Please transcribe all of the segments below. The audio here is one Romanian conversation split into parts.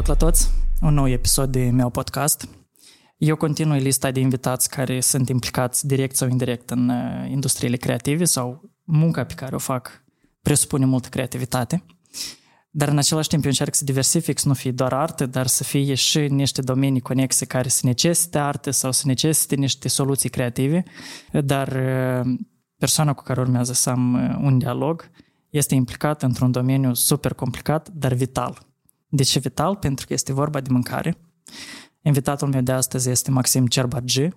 noroc la toți! Un nou episod de meu podcast. Eu continui lista de invitați care sunt implicați direct sau indirect în uh, industriile creative sau munca pe care o fac presupune multă creativitate. Dar în același timp eu încerc să diversific, să nu fie doar artă, dar să fie și niște domenii conexe care să necesite artă sau să necesite niște soluții creative. Dar uh, persoana cu care urmează să am uh, un dialog este implicată într-un domeniu super complicat, dar vital. De ce vital? Pentru că este vorba de mâncare. Invitatul meu de astăzi este Maxim Cerbargi,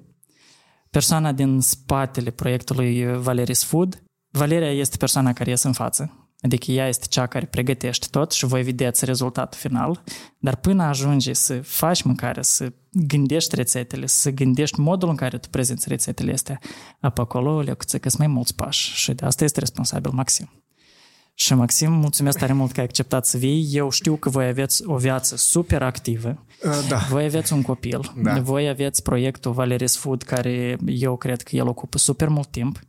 persoana din spatele proiectului Valeris Food. Valeria este persoana care iese în față, adică ea este cea care pregătește tot și voi vedeți rezultatul final, dar până ajungi să faci mâncare, să gândești rețetele, să gândești modul în care tu prezinți rețetele astea, apă acolo le că sunt mai mulți pași și de asta este responsabil Maxim. Și Maxim, mulțumesc tare mult că ai acceptat să vii. Eu știu că voi aveți o viață super activă. Uh, da. Voi aveți un copil. Da. Voi aveți proiectul Valeris Food, care eu cred că el ocupă super mult timp.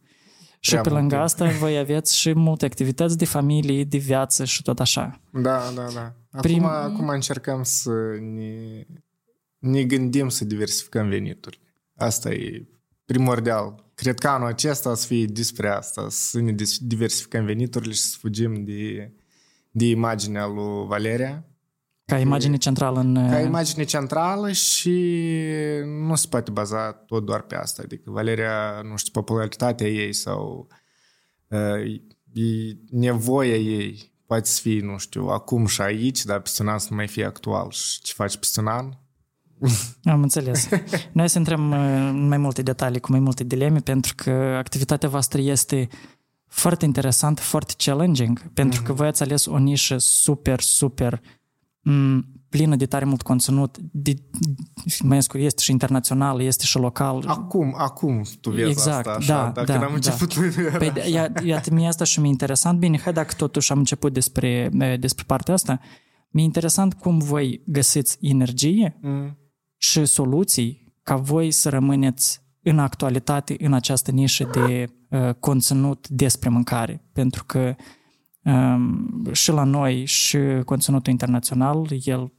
Și Prea pe mult lângă timp. asta voi aveți și multe activități de familie, de viață și tot așa. Da, da, da. Acum, Prim- acum încercăm să ne, ne gândim să diversificăm veniturile. Asta e primordial. Cred că anul acesta să fie despre asta, să ne dis- diversificăm veniturile și să fugim de, de imaginea lui Valeria. Ca imagine centrală în... Ca imagine centrală și nu se poate baza tot doar pe asta. Adică Valeria, nu știu, popularitatea ei sau uh, e nevoia ei poate să fie, nu știu, acum și aici, dar peste un an să nu mai fie actual. Și ce faci peste un an? Am înțeles. Noi să intrăm uh, în mai multe detalii, cu mai multe dileme, pentru că activitatea voastră este foarte interesantă, foarte challenging, pentru că voi ați ales o nișă super, super m, plină de tare mult conținut, de, mai scurt, este și internațional, este și local. Acum, acum tu vezi Exact, asta așa, da, dar da, când am da. început nu era. Păi, ia, iată, mie asta și mi-e interesant. Bine, hai dacă totuși am început despre, eh, despre partea asta, mi-e interesant cum voi găsiți energie Mm. Și soluții ca voi să rămâneți în actualitate în această nișă de uh, conținut despre mâncare. Pentru că um, și la noi și conținutul internațional, el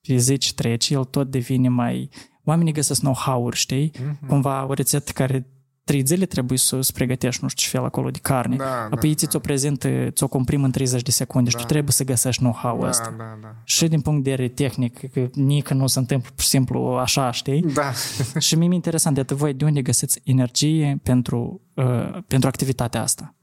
pe zi ce trece, el tot devine mai... Oamenii găsesc know-how-uri, știi? Mhm. Cumva o rețetă care trei zile trebuie să îți pregătești nu știu ce fel acolo de carne. Da, Apoi da, ți-o prezintă, ți-o comprim în 30 de secunde și Da. tu trebuie să găsești know-how-ul Da, ăsta. da, da. Și din punct de vedere tehnic, că nici nu se întâmplă pur și simplu așa, știi? Da. și mie mi-e interesant de voi de unde găsiți energie pentru, uh, pentru activitatea asta.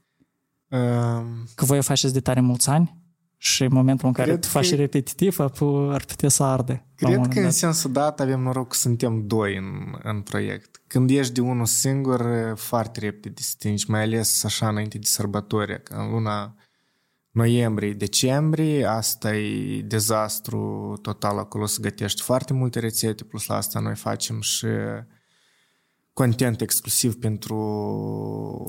Um, Că voi o faceți de tare mulți ani și în momentul în care Cred tu faci că- repetitiv, apoi ar putea să arde. la un Cred moment că în dat. sensul dat avem noroc că suntem doi în, în proiect. Când ești de unul singur, foarte repede distingi, mai ales așa înainte de sărbători, că în luna noiembrie, decembrie, asta e dezastru total acolo să gătești foarte multe rețete, plus la asta noi facem și content exclusiv pentru...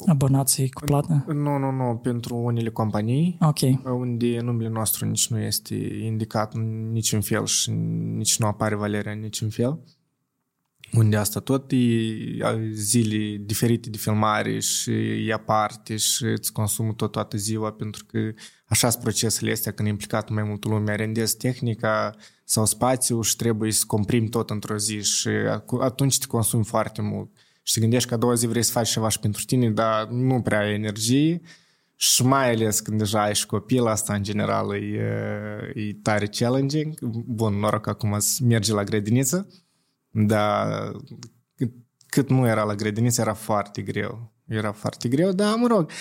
Abonații cu plată? Nu, nu, nu, pentru unele companii Ok. unde numele nostru nici nu este indicat în niciun fel și nici nu apare Valeria în niciun fel. Unde asta tot e zile diferite de filmare și e aparte și îți consumă tot toată ziua pentru că așa sunt procesele astea când e implicat mai multă lume. Arendezi tehnica sau spațiu și trebuie să comprimi tot într-o zi și acu- atunci te consumi foarte mult. Și te gândești că a doua zi vrei să faci ceva și pentru tine, dar nu prea ai energie și mai ales când deja ai și copil, asta în general e, e tare challenging. Bun, noroc că acum să merge la grădiniță, dar cât, cât nu era la grădiniță era foarte greu. Era foarte greu, dar mă rog,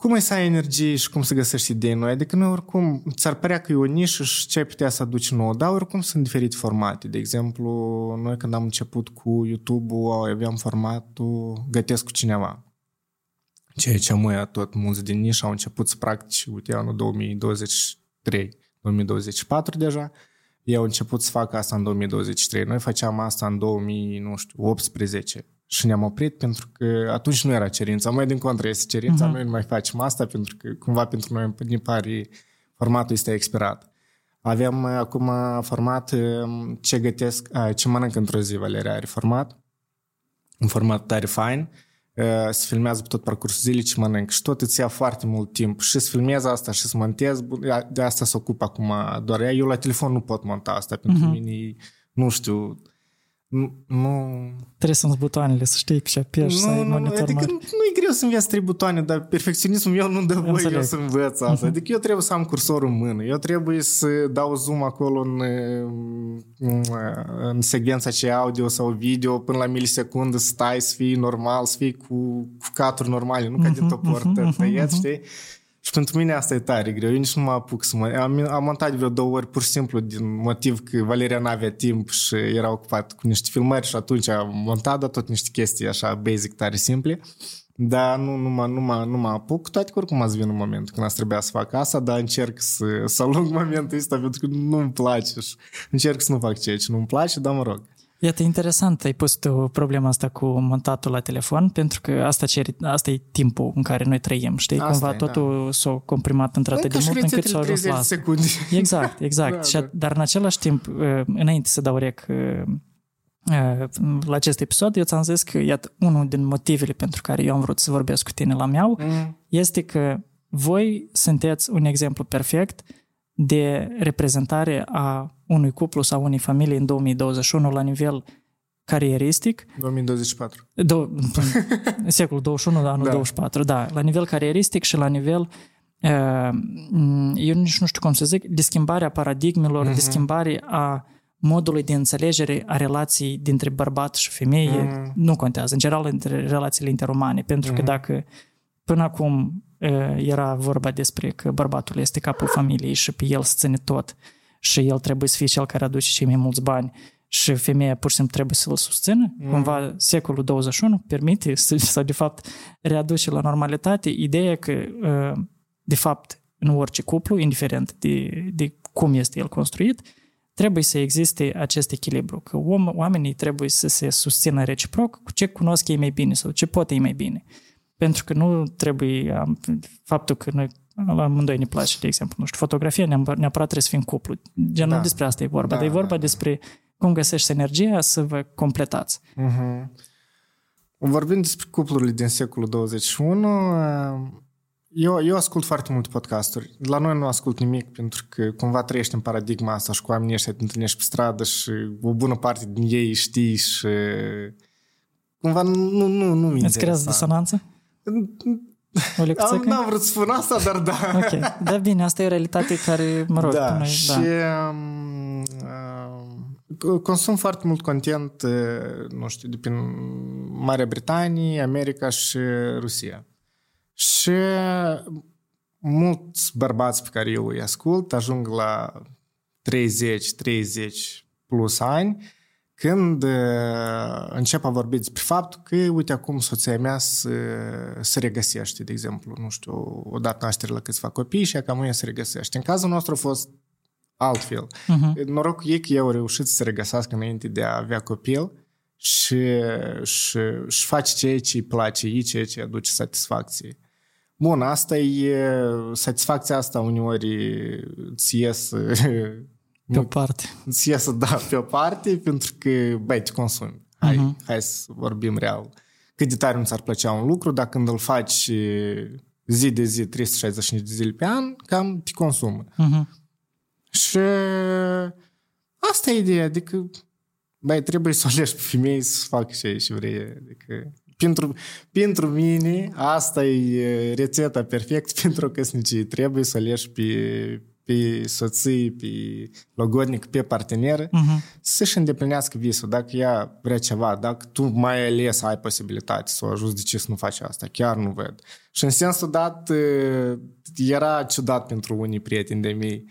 cum ai să ai energie și cum să găsești idei noi? Adică noi oricum, ți-ar părea că e o nișă și ce ai putea să aduci nou, dar oricum sunt diferite formate. De exemplu, noi când am început cu YouTube-ul, aveam formatul Gătesc cu cineva. Ceea ce muia tot mulți din nișă au început să practici, uite, anul 2023, 2024 deja, ei au început să facă asta în 2023. Noi făceam asta în 2018 și ne-am oprit pentru că atunci nu era cerința. Mai din contră este cerința, Mhm. noi nu mai facem asta pentru că cumva pentru noi ne pare formatul este expirat. Avem uh, acum format uh, ce gătesc, a, ce mănânc într-o zi, Valeria are format, un format tare fain uh, se filmează pe tot parcursul zilei ce mănânc și tot îți ia foarte mult timp și să filmez asta și să montez, de asta se ocupă acum doar ea. Eu la telefon nu pot monta asta, pentru uh-huh. mine, nu știu, nu... Trebuie să-ți butoanele, să știi că și apeși, să ai monitor adică mare. nu e greu să înveți trei butoane, dar perfecționismul meu nu dă voie eu să învăț asta. Uh-huh. Adică eu trebuie să am cursorul în mână, eu trebuie să dau zoom acolo în, în secvența aceea audio sau video până la milisecundă, să stai, să fii normal, să fii cu, cu caturi normale, nu ca uh-huh, din topor, uh-huh, tăiet, uh-huh. știi? Și pentru mine asta e tare greu. Eu nici nu mă apuc să mă... Am, am montat vreo două ori pur și simplu din motiv că Valeria n-avea timp și era ocupat cu niște filmări și atunci am montat, dar tot niște chestii așa basic, tare simple. Dar nu, nu, mă, nu, mă, nu mă apuc, toate că oricum ați vin un moment când ați trebuia să fac asta, dar încerc să, să alung momentul ăsta pentru că nu-mi place și încerc să nu fac ceea ce nu-mi place, dar mă rog. Iată, interesant, ai pus tu problema asta cu montatul la telefon, pentru că asta, ceri, asta e timpul în care noi trăim, știi? Asta Cumva e, totul da. s-a comprimat într-atât de mult încât s-a ajuns la asta. Secunde. Exact, exact. da, și, da. Dar în același timp, uh, înainte să dau rec uh, uh, la acest episod, eu ți-am zis că, iată, unul din motivele pentru care eu am vrut să vorbesc cu tine la miau mm. este că voi sunteți un exemplu perfect de reprezentare a unui cuplu sau unei familii în 2021 la nivel carieristic. 2024. Do- secolul 21, anul da. 24, da. La nivel carieristic și la nivel uh, eu nici nu știu cum să zic, de schimbarea paradigmelor, uh-huh. de mhm. schimbare a modului de înțelegere a relației dintre bărbat și femeie, uh-huh. nu contează, în general între relațiile interumane, pentru uh-huh. că mhm. dacă până acum era vorba despre că bărbatul este capul familiei și pe el se ține tot și el trebuie să fie cel care aduce cei mai mulți bani și femeia pur și simplu trebuie să-l susțină. Mm. Cumva secolul 21 permite sau de fapt readuce la normalitate ideea că de fapt în orice cuplu, indiferent de, de cum este el construit, trebuie să existe acest echilibru, că oamenii trebuie să se susțină reciproc cu ce cunosc ei mai bine sau ce pot ei mai bine. Pentru că nu trebuie faptul că noi la amândoi ne place, de exemplu, nu știu, fotografia neapărat trebuie să fim cuplu. Gen, da. nu despre asta e vorba, da, dar e vorba da, da. despre cum găsești energia să vă completați. Uh-huh. Vorbind despre cuplurile din secolul 21, eu, eu ascult foarte multe podcasturi. La noi nu ascult nimic pentru că cumva trăiești în paradigma asta și cu oamenii ăștia te întâlnești pe stradă și o bună parte din ei știi și cumva nu, nu, nu Îți creează disonanță? O Am, n-am vrut să spun asta, dar da. Ok, da bine, asta e o realitate care, mă rog, da, noi, și da. Um, uh, consum foarte mult content, uh, nu știu, de prin Marea Britanie, America și Rusia. Și mulți bărbați pe care eu îi ascult ajung la 30-30 plus ani când uh, încep a vorbi despre faptul că, uite, acum soția mea se, se regăsește, de exemplu, nu știu, o dat naștere la câțiva copii și cam ea se regăsește. În cazul nostru a fost altfel. Uh-huh. Norocul e că eu au reușit să se regăsească înainte de a avea copil și, și, și face ceea ce îi place, ei ceea ce aduce satisfacție. Bun, asta e, satisfacția asta uneori ți ies pe o parte. Îți iasă, da, pe o parte, pentru că, băi, te consumi. Hai, uh-huh. hai să vorbim real. Cât de tare nu ți-ar plăcea un lucru, dacă când îl faci zi de zi, 365 de zile pe an, cam te consumă. Uh-huh. Și asta e ideea, adică, băi, trebuie să o alegi pe femei să facă ce și vrei. Adică, pentru, pentru mine, asta e rețeta perfectă pentru o căsnicie. Trebuie să alegi pe, pe soții, pe logodnic, pe partener, uh-huh. să-și îndeplinească visul. Dacă ea vrea ceva, dacă tu mai ales ai posibilitate să o ajuți, de ce să nu faci asta? Chiar nu văd. Și în sensul dat, era ciudat pentru unii prieteni de mei,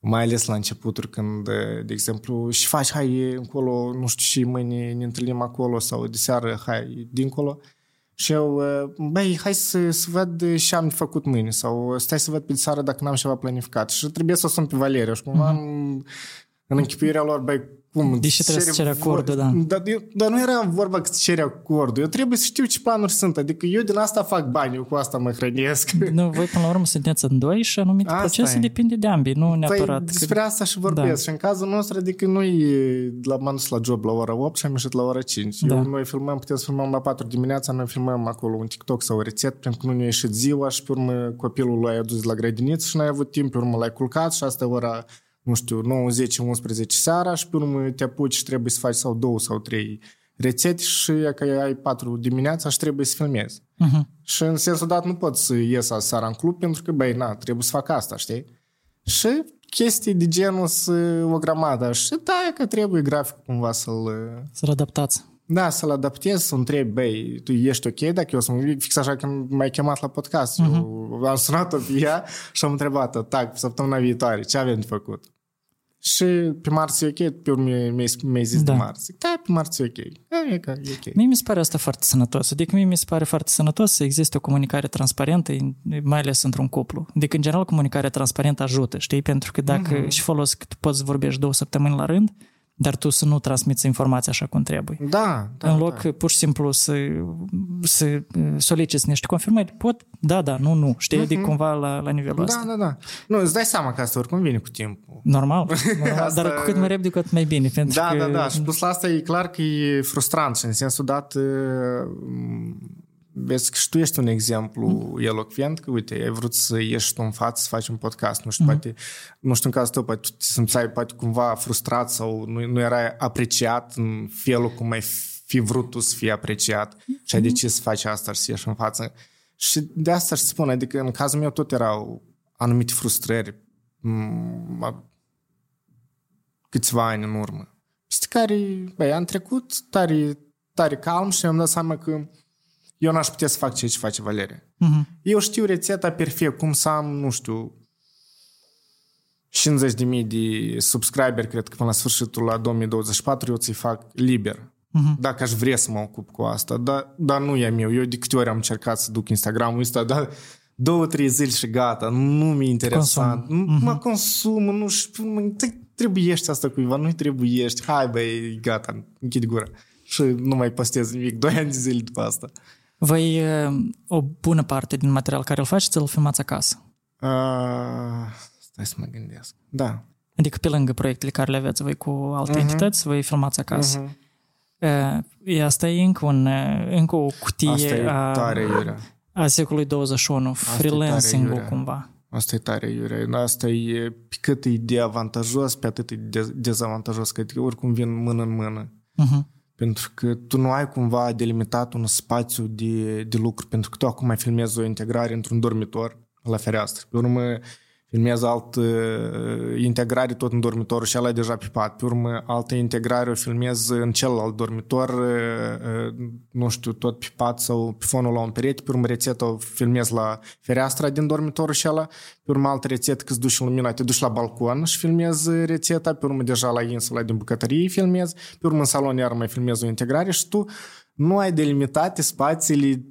mai ales la începuturi când, de exemplu, și faci, hai încolo, nu știu, și mâine ne întâlnim acolo sau de seară, hai dincolo. Și eu, uh, băi, hai să, să văd ce am făcut mâine sau stai să văd pe seară dacă n-am ceva planificat. Și trebuie să o sun pe Valeria și cumva mm-hmm. În închipuirea lor, băi, cum? Deși trebuie să ceri acordul, da. Dar, eu, dar nu era vorba că ceri acordul. Eu trebuie să știu ce planuri sunt. Adică eu din asta fac bani, eu cu asta mă hrănesc. Nu, voi până la urmă sunteți în doi și anumite asta procese e. depinde de ambii, nu neapărat. Păi, despre asta și vorbesc. Da. Și în cazul nostru, adică noi l-am dus la job la ora 8 și am ieșit la ora 5. Da. Eu, noi filmăm, putem să filmăm la 4 dimineața, noi filmăm acolo un TikTok sau o rețetă, pentru că nu ne-a ieșit ziua și pe urmă copilul l-ai adus la grădiniță și n-ai avut timp, pe urmă l-ai culcat și asta ora nu știu, 9, 10, 11 seara și pe urmă te apuci și trebuie să faci sau două sau trei rețete și că ai patru dimineața și trebuie să filmezi. Uh-huh. Și în sensul dat nu pot să ies seara în club pentru că, băi, na, trebuie să fac asta, știi? Și chestii de genul să o grămadă. Și da, că trebuie grafic cumva să-l... Să-l adaptați. Da, să-l adaptez, să întrebi, băi, tu ești ok dacă eu sunt fix așa că m-ai chemat la podcast. Uh-huh. Eu am sunat-o pe ea și am întrebat-o, tac, săptămâna viitoare, ce avem de făcut? Și pe marți e ok, pe urmă mi-ai zis da. de marți. Da, pe marți e ok. E, e, e ok. Mie mi se pare asta foarte sănătos. Adică mie mi se pare foarte sănătos să existe o comunicare transparentă, mai ales într-un cuplu. Adică, în general, comunicarea transparentă ajută, știi? Pentru că dacă uh-huh. și folos că tu poți vorbești două săptămâni la rând, dar tu să nu transmiți informația așa cum trebuie. Da, da În loc da. pur și simplu să, să uh, soliciți niște confirmări, pot, da, da, nu, nu, știi, uh-huh. adică cumva la, la nivelul da, ăsta. Da, da, da. Nu, îți dai seama că asta oricum vine cu timpul. Normal, normal asta... dar cu cât mai repede, cu atât mai bine. Pentru da, că... da, da, și plus la asta e clar că e frustrant și în sensul dat uh, vezi că și tu ești un exemplu mm. elocvent, că uite, ai vrut să ieși tu în față, să faci un podcast, nu știu, mm. poate, nu știu în cazul tău, poate te simțai poate cumva frustrat sau nu, nu erai apreciat în felul cum ai fi vrut tu să fii apreciat mm. și ai decis să faci asta și să ieși în față. Și de asta și spun, adică în cazul meu tot erau anumite frustrări câțiva ani în urmă. Peste care, băi, am trecut tare, tare calm și am dat seama că eu n-aș putea să fac ceea ce face Valeria. Uh-huh. Eu știu rețeta perfect, cum să am, nu știu, 50.000 de subscriberi, cred că până la sfârșitul la 2024 eu ți fac liber. Uh-huh. Dacă aș vrea să mă ocup cu asta. Dar, dar nu e meu. Eu de câte ori am încercat să duc Instagram-ul ăsta, dar două, trei zile și gata. Nu mi-e interesant. Consum. Uh-huh. Mă consum, nu știu, trebuiești asta cuiva, nu-i trebuiești. Hai băi, gata, închid gura. Și nu mai postez nimic. Doi ani de zile după asta. Voi, o bună parte din material care îl faceți, îl filmați acasă? Uh, stai să mă gândesc. Da. Adică pe lângă proiectele care le aveți voi cu alte uh-huh. entități, voi filmați acasă. Uh-huh. Uh, asta e încă, un, încă o cutie asta e a, tare, Iurea. a secolului 21, freelancing-ul cumva. Asta e tare, Iurea. Asta e, pe cât e de avantajos, pe atât e de dezavantajos, că oricum vin mână în mână. Uh-huh. Pentru că tu nu ai cumva delimitat un spațiu de, de lucru, pentru că tu acum mai filmezi o integrare într-un dormitor la fereastră. Pe urmă, filmează altă uh, integrare tot în dormitor și ăla deja pe pat. Pe urmă, altă integrare o filmez în celălalt dormitor, uh, uh, nu știu, tot pe pat sau pe fonul la un perete. Pe urmă, rețeta o filmez la fereastra din dormitorul și ăla. Pe urmă, altă rețetă, că duci în lumina, te duci la balcon și filmez rețeta. Pe urmă, deja la insula din bucătărie filmez. Pe urmă, în salon iar mai filmez o integrare și tu nu ai delimitate spațiile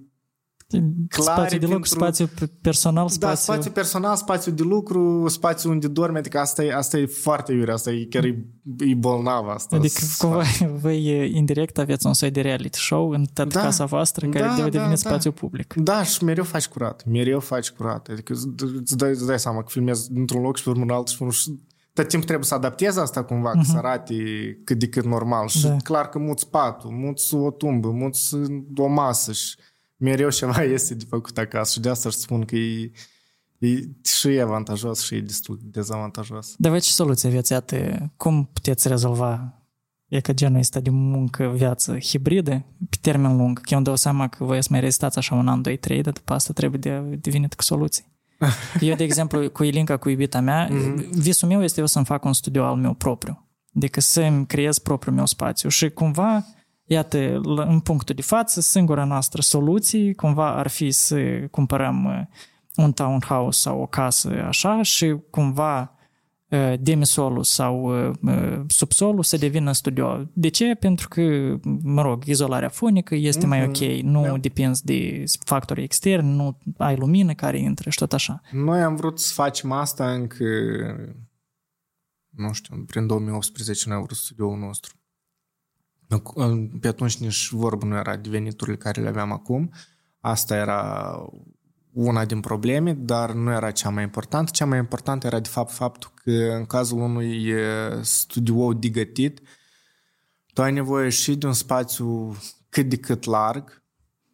clare spațiu de lucru, pentru... spațiu personal, spațiu... Da, spațiu personal, spațiu de lucru, spațiu unde dormi, adică asta e, asta e foarte iure, asta e chiar e, e bolnav asta. Adică cumva voi indirect aveți un soi de reality show în da, casa voastră care da, deve deveni da, spațiu public. Da, și mereu faci curat, mereu faci curat. Adică îți dai, îți dai seama că filmezi într-un loc și pe urmă în altul și pe urmă tot timp trebuie să adaptezi asta cumva, uh-huh. să arate cât de cât normal. Și da. clar că muți patul, muți o tumbă, muți o masă și mereu ceva este de făcut acasă și de asta își spun că e, e și e avantajos și e destul de dezavantajos. Dar voi ce soluție aveți? Iată, cum puteți rezolva e că genul ăsta de muncă, viață hibridă pe termen lung? Că eu îmi dau seama că voi să mai rezistați așa un an, doi, trei, dar după asta trebuie de, de venit cu soluții. Eu, de exemplu, cu Ilinca, cu iubita mea, mm-hmm. visul meu este eu să-mi fac un studio al meu propriu. Adică să-mi creez propriul meu spațiu și cumva Iată, în punctul de față, singura noastră soluție cumva ar fi să cumpărăm uh, un townhouse sau o casă așa și cumva uh, demisolul sau uh, subsolul să devină studio. De ce? Pentru că, mă rog, izolarea fonică este mm-hmm. mai ok, nu da. depinzi de factori externi, nu ai lumină care intră și tot așa. Noi am vrut să facem asta încă nu știu, prin 2018 noi am vrut studioul nostru. Pe atunci nici vorbă nu era de veniturile care le aveam acum. Asta era una din probleme, dar nu era cea mai importantă. Cea mai importantă era de fapt faptul că în cazul unui studio digătit, tu ai nevoie și de un spațiu cât de cât larg,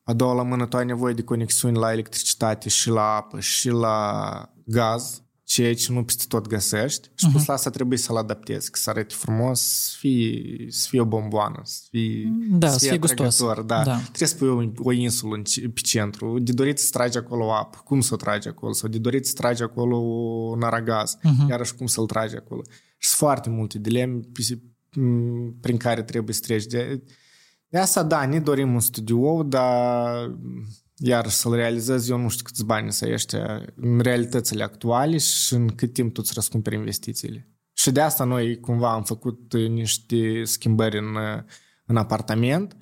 a doua la mână tu ai nevoie de conexiuni la electricitate și la apă și la gaz, ceea ce nu peste tot găsești și plus uh-huh. la asta trebuie să-l adaptezi, să arate frumos, să fie, să fie o bomboană, să fie, da, să fie gustos. Da. da. Trebuie să pui o, o insulă în, pe centru, de dorit să tragi acolo apă, cum să o tragi acolo, sau de dorit să tragi acolo un aragaz, uh-huh. iarăși cum să-l tragi acolo. Și sunt foarte multe dileme prin care trebuie să treci. De, de asta, da, ne dorim un studio, dar iar să-l realizezi, eu nu știu câți bani să ăștia în realitățile actuale și în cât timp tu îți răscumperi investițiile. Și de asta noi cumva am făcut niște schimbări în, în apartament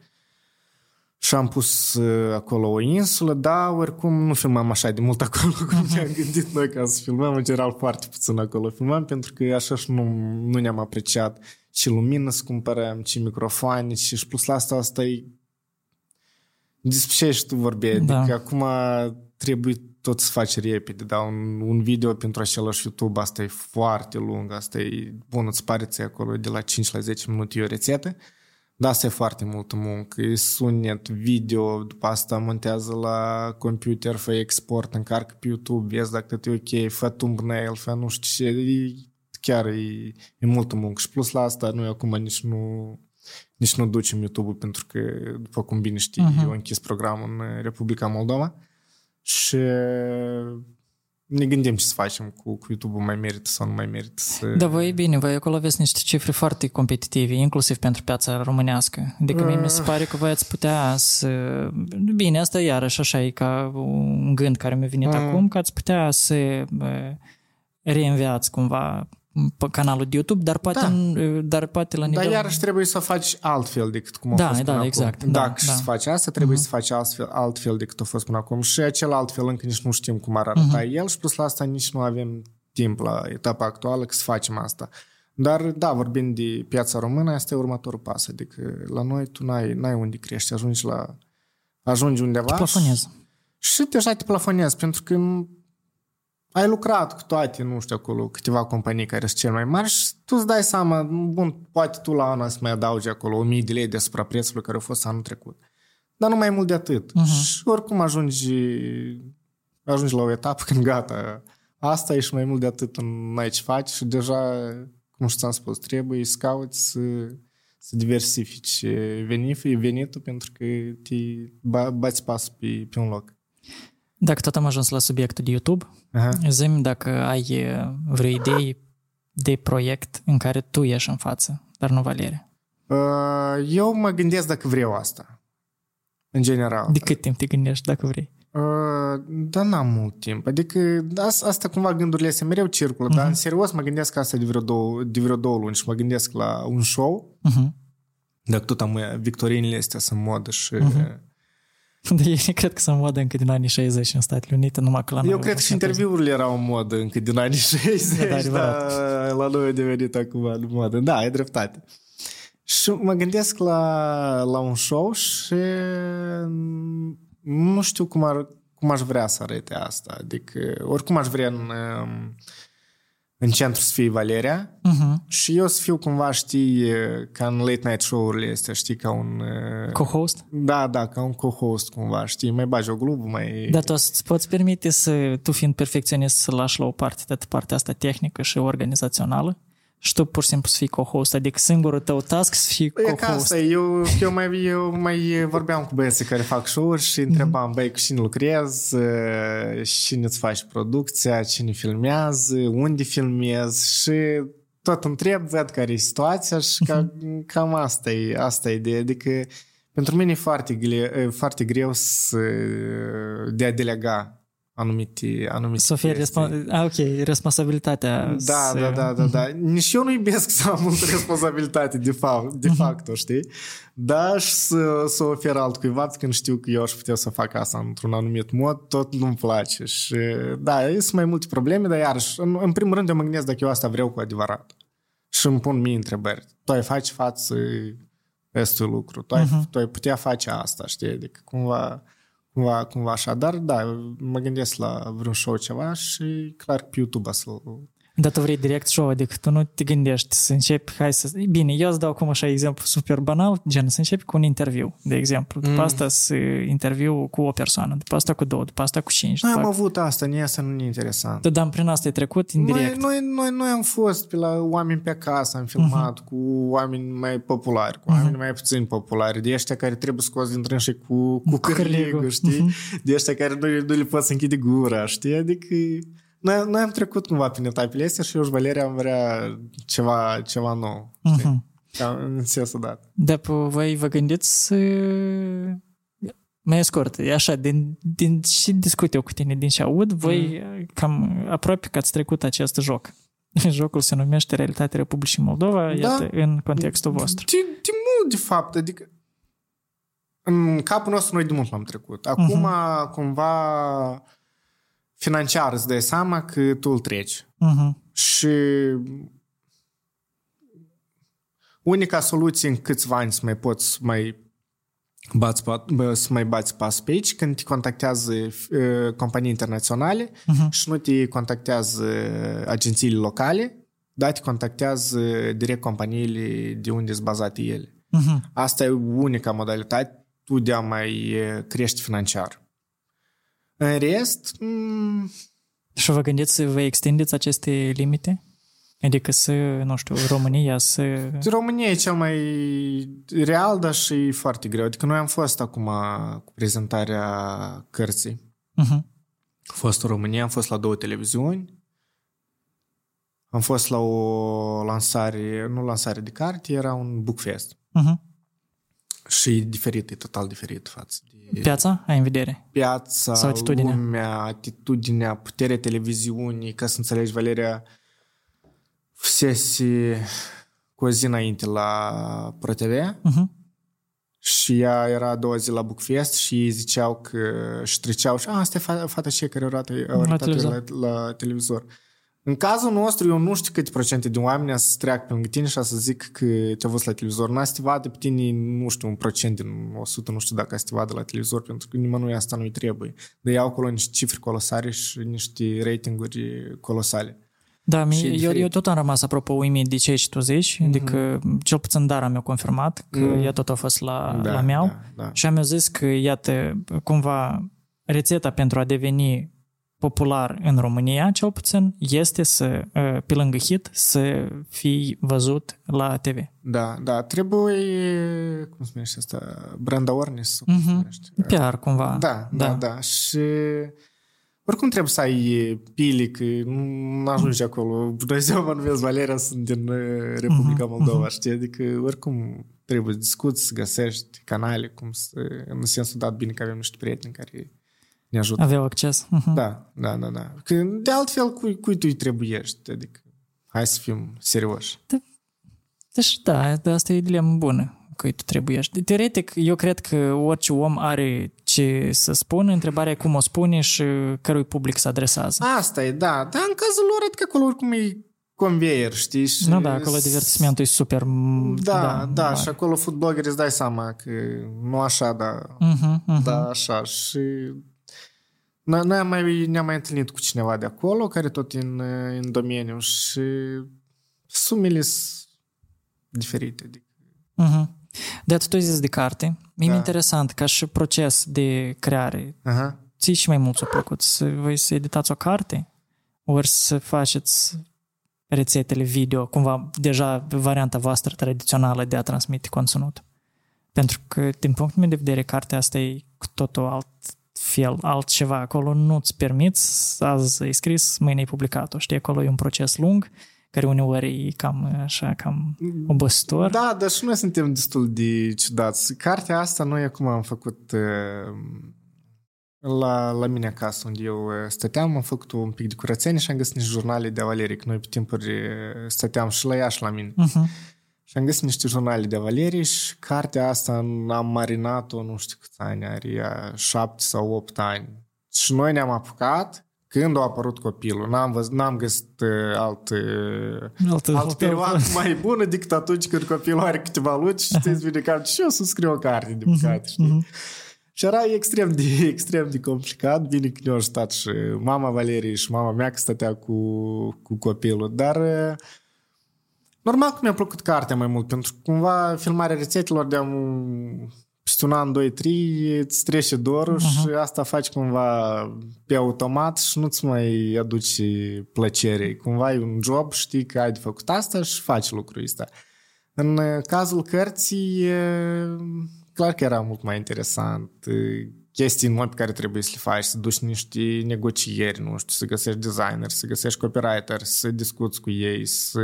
și am pus acolo o insulă, dar oricum nu filmăm așa de mult acolo cum ne-am gândit noi ca să filmăm. În general foarte puțin acolo filmăm pentru că așa și nu, nu ne-am apreciat ce lumină să cumpărăm, ce microfoane și, și plus la asta asta e despre ce ești tu vorbeai, da. adică acum trebuie tot să faci repede, da, un, un video pentru același YouTube, asta e foarte lung, asta e, bun, îți pare ți acolo de la 5 la 10 minute e o rețetă, dar asta e foarte multă muncă, e sunet, video, după asta montează la computer, fă export, încarcă pe YouTube, vezi dacă tot e ok, fă thumbnail, fă nu știu ce, e, chiar e, e multă muncă. Și plus la asta noi acum nici nu nici nu ducem YouTube-ul pentru că, după cum bine știi, uh-huh. eu închis programul în Republica Moldova și ne gândim ce să facem cu, cu YouTube-ul, mai merită sau nu mai merită să... Da, voi bine, voi acolo aveți niște cifre foarte competitive, inclusiv pentru piața românească. Adică mie mi se pare că voi ați putea să... Bine, asta iarăși așa e ca un gând care mi-a venit uh. acum, că ați putea să reînviați cumva canalul de YouTube, dar poate, da. în, dar poate la nivel... Dar iarăși trebuie să o faci altfel decât cum a da, fost da, până exact, acum. Da, Dacă da. să faci asta, trebuie uh-huh. să faci altfel, altfel decât a fost până acum. Și acel altfel încă nici nu știm cum ar arăta uh-huh. el și plus la asta nici nu avem timp la etapa actuală că să facem asta. Dar, da, vorbind de piața română, asta e următorul pas. Adică la noi tu n-ai, n-ai unde crești, ajungi la ajungi undeva te plafonezi. Și, și deja te plafonezi, pentru că ai lucrat cu toate, nu știu, acolo câteva companii care sunt cel mai mari și tu îți dai seama, bun, poate tu la anul să mai adaugi acolo 1000 de lei deasupra prețului care a fost anul trecut. Dar nu mai mult de atât. Uh-huh. Și oricum ajungi, ajungi la o etapă când gata, asta e și mai mult de atât în ai ce faci și deja, cum și ți-am spus, trebuie să cauți să, să diversifici venitul pentru că te bați pasul pe, pe un loc. Dacă tot am ajuns la subiectul de YouTube, Aha. zi dacă ai vreo idee de proiect în care tu ieși în față, dar nu Valeria. Uh, eu mă gândesc dacă vreau asta. În general. De cât timp te gândești dacă vrei? Uh, da, n-am mult timp. Adică asta cumva gândurile astea mereu circulă, uh-huh. dar în serios mă gândesc asta de vreo, două, de vreo două luni și mă gândesc la un show. Uh-huh. Dacă tot am victorinile astea sunt modă și uh-huh de ei cred că sunt modă încă din anii 60 în Statele Unite, numai că la noi... Eu cred că și interviurile erau în modă încă din anii 60, da, dar la noi a devenit acum în modă. Da, ai dreptate. Și mă gândesc la, la un show și nu știu cum, ar, cum aș vrea să arate asta. Adică, oricum aș vrea în, în centru să fie Valeria uh-huh. și eu să fiu cumva, știi, ca în late night show-urile astea, știi, ca un... Co-host? Da, da, ca un co-host cumva, știi, mai bagi o glubă, mai... Dar tu îți poți permite să, tu fiind perfecționist, să lași la o parte de partea asta tehnică și organizațională? Și tu pur și simplu să fii co-host, adică singurul tău task să fii co-host. E ca asta, eu, eu, mai, eu mai vorbeam cu băieții care fac show-uri și întrebam, mm-hmm. băi, cu cine lucrezi, cine îți faci producția, cine filmează, unde filmezi și tot întreb, văd care e situația și ca, mm-hmm. cam asta e, asta e ideea, adică pentru mine e foarte, greu, foarte greu să, de a delega anumite, anumite Să fie respons- ah, ok, responsabilitatea. Da, să... da, da, da, da. Nici eu nu iubesc să am multă responsabilitate de fapt, de fapt, știi? Da, și să, să ofer altcuiva când știu că eu aș putea să fac asta într-un anumit mod, tot nu-mi place. Și da, sunt mai multe probleme, dar iarăși, în, în primul rând eu mă gândesc dacă eu asta vreau cu adevărat. și îmi pun mie întrebări. Tu ai face față estul lucru, tu ai, uh-huh. tu ai putea face asta, știi? Adică cumva, cumva, cumva așa. Dar da, mă gândesc la vreun show ceva și clar pe YouTube să-l dar tu vrei direct show, adică tu nu te gândești să începi, hai să... Bine, eu îți dau acum așa exemplu super banal, gen să începi cu un interviu, de exemplu. După mm. asta să interviu cu o persoană, după asta cu două, după asta cu cinci. Noi am avut asta, nici asta nu e interesant. Da, dar prin asta ai trecut indirect. Noi, noi, noi, noi am fost pe la oameni pe acasă, am filmat uh-huh. cu oameni mai populari, cu oameni uh-huh. mai puțin populari, de ăștia care trebuie scos din trânșe cu, cu, cu cârligul, știi? Uh-huh. De ăștia care nu, nu le poți închide gura, știi? Adică noi, noi am trecut cumva prin etapele astea și eu și Valeria am vrea ceva, ceva nou. Uh-huh. În sensul dat. Dar voi vă gândiți mai scurt, e așa, din, din și discut eu cu tine, din ce aud, voi mm. cam aproape că ați trecut acest joc. Jocul se numește Realitatea Republicii Moldova, da. iată, în contextul vostru. De, de mult, de fapt, adică în capul nostru noi de mult l-am trecut. Acum, uh-huh. cumva, financiar îți dai seama că tu îl treci. Uh-huh. Și unica soluție în câțiva ani să mai poți mai bați, să mai bați pas pe aici când te contactează uh, companii internaționale uh-huh. și nu te contactează agențiile locale, dar te contactează direct companiile de unde sunt bazate ele. Uh-huh. Asta e unica modalitate tu de a mai crește financiar. În rest... M- și vă gândiți să vă extindeți aceste limite? Adică să, nu știu, România să... România e cel mai real, dar și foarte greu. Adică noi am fost acum cu prezentarea cărții. Uh-huh. Am fost în România, am fost la două televiziuni. Am fost la o lansare, nu lansare de carte, era un bookfest. Uh-huh. Și e diferit, e total diferit față de... Piața ai în vedere? Piața, Sau atitudinea? lumea, atitudinea, puterea televiziunii, ca să înțelegi, Valeria fusese cu o zi înainte la ProTV uh-huh. și ea era a doua zi la Bookfest și ei ziceau că și treceau și a, asta e fata, fata ce care a arătat la, la, la televizor. În cazul nostru, eu nu știu câte procente din oameni să treacă pe lângă tine și să zic că te-a văzut la televizor. N-a să te vadă pe tine, nu știu, un procent din 100, nu știu dacă să te vadă la televizor, pentru că nimănui asta nu-i trebuie. De iau acolo niște cifre colosale și niște ratinguri colosale. Da, mi, eu, eu tot am rămas apropo uimit de ce tu zici, mm-hmm. adică cel puțin Dara mi-a confirmat că mm. ea tot a fost la, da, la meu da, da. și am zis că, iată, cumva rețeta pentru a deveni popular în România, cel puțin, este să, ă, pe lângă hit, să fii văzut la TV. Da, da, trebuie, cum se numește asta, brand awareness. Mm-hmm. PR, cumva. Da, da, da, da. Și oricum trebuie să ai pili, că nu ajungi acolo. Dumnezeu mă numesc Valeria, sunt din ă, Republica mhm, Moldova, mm-hmm. știi? Adică oricum trebuie să discuți, să găsești canale, cum să, în sensul dat bine că avem niște prieteni care ne ajută. Aveau acces. Uh-huh. Da, da, da, da. Că de altfel, cui, cui tu îi trebuiești? Adică, hai să fim serioși. Da. Deci, da, asta e dilemă bună că tu trebuiești. Teoretic, eu cred că orice om are ce să spună, întrebarea e cum o spune și cărui public se adresează. Asta e, da. Dar în cazul lor, adică acolo oricum e conveier, știi? Și nu, da, acolo divertismentul e super... Da, da, da și acolo footbloggerii îți dai seama că nu așa, da, uh-huh, uh-huh. da, așa. Și noi, noi am mai, ne-am mai întâlnit cu cineva de acolo, care tot în, în domeniu și sumele sunt diferite. Uh-huh. De tu zis de carte. Da. E interesant ca și proces de creare. Uh-huh. Ți și mai mult ți-a plăcut să voi să editați o carte? Ori să faceți rețetele video, cumva deja varianta voastră tradițională de a transmite conținut? Pentru că, din punctul meu de vedere, cartea asta e cu totul alt fel, altceva. Acolo nu-ți permiți, azi e scris, mâine e publicat-o. Știi, acolo e un proces lung, care uneori e cam așa, cam obositor. Da, dar și noi suntem destul de ciudați. Cartea asta noi acum am făcut uh, la, la mine acasă, unde eu uh, stăteam, am făcut un pic de curățenie și am găsit niște jurnale de Valeric. Noi pe timpuri uh, stăteam și la ea și la mine. Uh-huh. Și am găsit niște jurnale de Valerii și cartea asta am marinat-o, nu știu câți ani are, ea, șapte sau opt ani. Și noi ne-am apucat când a apărut copilul, n-am, văz, n-am găsit uh, alt, uh, Altă, alt perioadă mai bună decât atunci când copilul are câteva luni și știți bine că și eu să scriu o carte de păcate, știi? Și era extrem de, extrem de complicat. Bine că ne-au ajutat și mama Valerie și mama mea că stătea cu, cu copilul. Dar uh, normal că mi-a plăcut cartea mai mult, pentru că cumva filmarea rețetelor de peste un an, doi, trei, îți trece dorul uh-huh. și asta faci cumva pe automat și nu-ți mai aduci plăcere. Cumva e un job, știi că ai de făcut asta și faci lucrul ăsta. În cazul cărții, clar că era mult mai interesant. Chestii noi pe care trebuie să le faci, să duci niște negocieri, nu știu, să găsești designer, să găsești copywriter, să discuți cu ei, să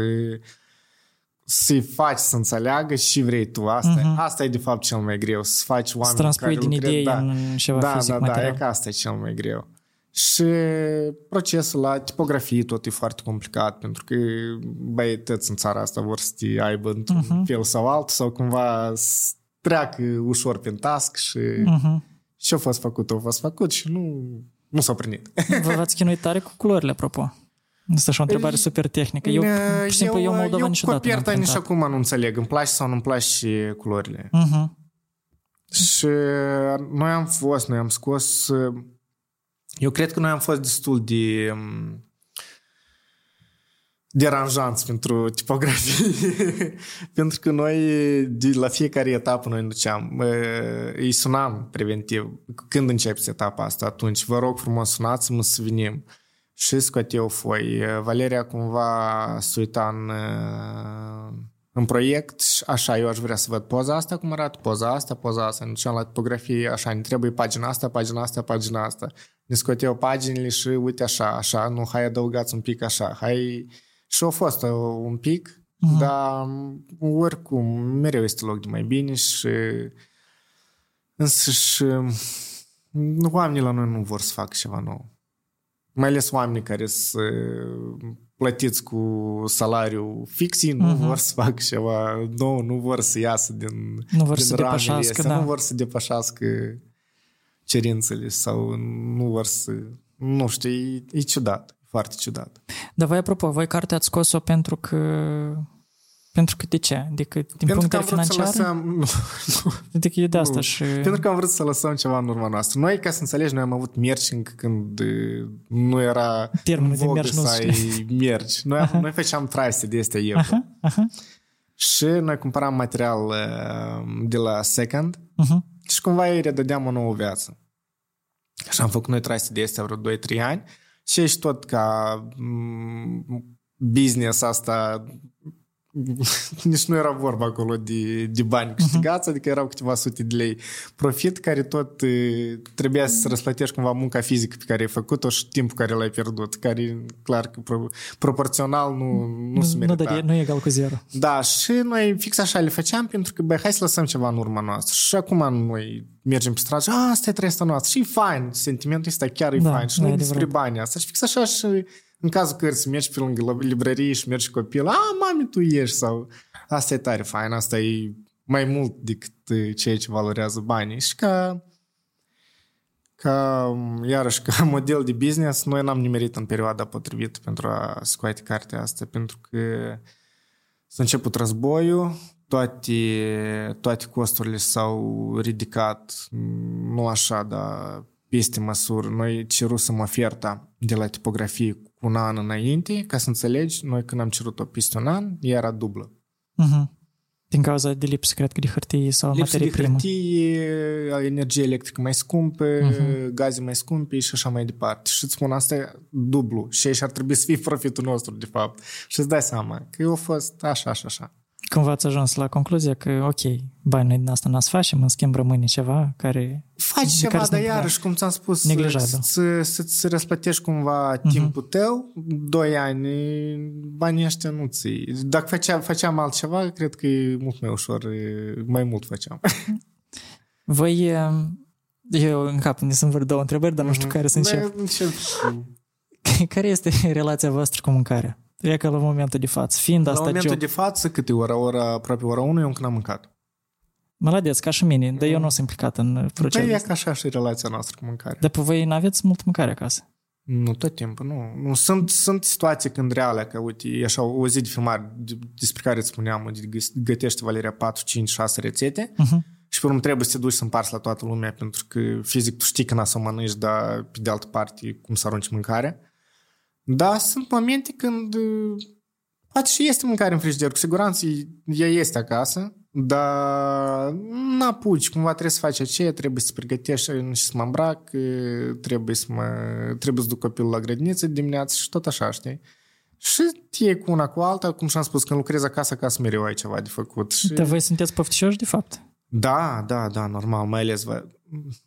să-i faci să înțeleagă și vrei tu. Asta, uh-huh. asta e de fapt cel mai greu, să faci oameni să transpui din idei da, în ceva da, fizic da, material. Da, e că asta e cel mai greu. Și procesul la tipografie tot e foarte complicat, pentru că băieți în țara asta vor să te aibă într-un uh-huh. fel sau altul, sau cumva să treacă ușor prin task și uh-huh. și a fost făcut, a fost făcut și nu, nu s-a primit. Vă v-ați chinuit tare cu culorile, apropo. Asta și o întrebare super tehnică. Eu, pur și simplu, eu, eu Moldova eu niciodată Eu cu nici acum nu înțeleg. Îmi place sau nu-mi place și culorile. Uh-huh. Și noi am fost, noi am scos... Eu cred că noi am fost destul de deranjanți pentru tipografie. pentru că noi, de la fiecare etapă, noi duceam. Îi sunam preventiv. Când începeți etapa asta? Atunci, vă rog frumos, sunați-mă să venim și scoteau foi. Valeria cumva se uita în, în proiect și așa, eu aș vrea să văd poza asta, cum arată poza asta, poza asta, ne duceam la tipografie, așa, ne trebuie pagina asta, pagina asta, pagina asta. Ne scoteau paginile și uite așa, așa, nu, hai adăugați un pic așa, hai... Și a fost un pic, uh-huh. dar oricum mereu este loc de mai bine și însă și oamenii la noi nu vor să facă ceva nou mai ales oamenii care sunt plătiți cu salariu fix, uh-huh. nu mhm. vor să facă ceva nou, nu vor să iasă din, nu vor din să depășească, da. nu vor să depășească cerințele sau nu vor să... Nu știu, e, e ciudat, foarte ciudat. Dar voi, apropo, voi cartea ați scos-o pentru că pentru că de ce? Adică din pentru punct de vedere financiar? Lăsăm... Nu, nu. Adică e de asta nu. și... Pentru că am vrut să lăsăm ceva în urma noastră. Noi, ca să înțelegi, noi am avut merging când nu era Termenul de mergi să ai mergi. Noi, uh-huh. noi făceam traise de astea eu. Uh-huh. Uh-huh. Și noi cumpăram material de la Second uh-huh. și cumva îi redădeam o nouă viață. Și am făcut noi traise de astea vreo 2-3 ani și ești tot ca business asta nici nu era vorba acolo de, de bani câștigați, uh-huh. adică erau câteva sute de lei profit care tot trebuia să răsplătești cumva munca fizică pe care ai făcut-o și timpul care l-ai pierdut, care clar că pro, proporțional nu, nu, nu se merita. Nu, nu e egal cu zero. Da, și noi fix așa le făceam pentru că, băi, hai să lăsăm ceva în urma noastră. Și acum noi mergem pe stradă și, a, asta e trăiesta noastră. Și e fain, sentimentul ăsta chiar e da, fain. Și nu e despre bani asta. Și fix așa și în cazul cărții mergi pe lângă librărie și mergi copil, a, mami, tu ești sau asta e tare fain, asta e mai mult decât ceea ce valorează banii. Și ca, ca iarăși, ca model de business, noi n-am nimerit în perioada potrivită pentru a scoate cartea asta, pentru că s-a început războiul, toate, toate costurile s-au ridicat, nu așa, dar peste măsură. Noi cerusem oferta de la tipografie cu un an înainte, ca să înțelegi, noi când am cerut-o peste un an, ea era dublă. Uh-huh. Din cauza de lipsă, cred că, de hârtie sau lipsă materie de hârtie, energie electrică mai scumpă, uh-huh. gaze mai scumpe și așa mai departe. Și îți spun, asta e dublu. Și aici ar trebui să fie profitul nostru, de fapt. Și îți dai seama că eu a fost așa, așa, așa cumva ați ajuns la concluzia că, ok, bani noi din asta n-ați face, în schimb rămâne ceva care... Faci ceva, dar iarăși, cum ți-am spus, să, să-ți răsplătești cumva uh-huh. timpul tău, doi ani, banii ăștia nu ți Dacă făceam, făceam altceva, cred că e mult mai ușor, mai mult făceam. Voi, eu în cap ne sunt vreo două întrebări, dar nu știu uh-huh. care să încep. Care este relația voastră cu mâncarea? E ca la momentul de față. Fiind la asta momentul job... de față, câte ora? Ora, aproape ora 1, eu încă n-am mâncat. Măladeț, ca și mine, dar eu nu sunt implicat în procesul Păi e ca așa și relația noastră cu mâncarea. Dar pe voi n-aveți mult mâncare acasă? Nu tot timpul, nu. nu. Sunt, sunt situații când reale, că uite, e așa o zi de filmare despre care îți spuneam, unde gătește Valeria 4, 5, 6 rețete uh-huh. și pe urmă trebuie să te duci să împarți la toată lumea pentru că fizic tu știi că n-a să mănânci, dar pe de altă parte cum să arunci mâncare. Dar sunt momente când poate și este mâncare în frigider, cu siguranță ea este acasă, dar n-apuci, cumva trebuie să faci aceea, trebuie să pregătești și să mă îmbrac, trebuie să mă, trebuie să duc copilul la grădiniță dimineața și tot așa, știi? Și e cu una cu alta, cum și-am spus, când lucrezi acasă, acasă mereu ai ceva de făcut. Și... Dar voi sunteți poftișoși, de fapt? Da, da, da, normal, mai ales...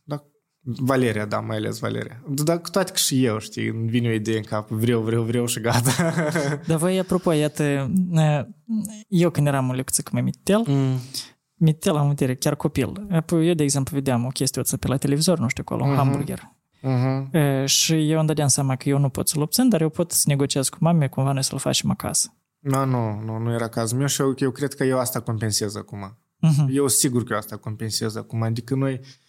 Da, Valeria, da, mai ales Valeria. Dar cu toate că și eu, știi, îmi vine o idee în cap, vreau, vreau, vreau și gata. Dar voi, apropo, iată, eu când eram o lecție cu mai mitel, mm. mitel am vedere, chiar copil. Apoi eu, de exemplu, vedeam o chestie pe la televizor, nu știu, acolo, un mm-hmm. hamburger. Uh-huh. E, și eu îmi dădeam seama că eu nu pot să-l obțin, dar eu pot să negociez cu mame cumva noi să-l facem acasă. Nu, nu, nu, nu era cazul meu și eu, eu cred că eu asta compensez acum. Uh-huh. Eu sigur că eu asta compensez acum. Adică noi, Ehm,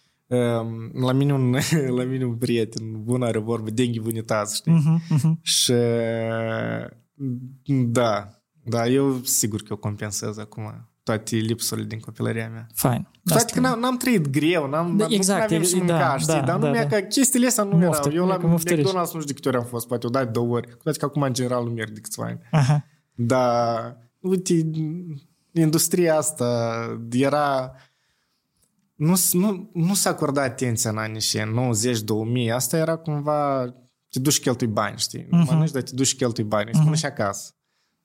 la mine un, la mine un prieten bun are vorbă, dengi bunitați, știi? Uh-huh, uh-huh. Și da, da, eu sigur că eu compensez acum toate lipsurile din copilăria mea. Fain. Toate că n-am, n-am trăit greu, n-am, da, exact, nu aveam și mânca, da, știi? Da, dar nu da, mi-a da. că chestiile astea nu erau. Eu la McDonald's nu știu de câte ori am fost, poate o dată două ori. Cu toate că acum în general nu merg de câțiva ani. Aha. Dar, uite, industria asta era nu, nu, nu s-a acordat atenția în anii și 90-2000. Asta era cumva, te duci cheltui bani, știi? Uh-huh. Mănânci, dar te duci cheltui bani. Uh-huh. Spune și acasă.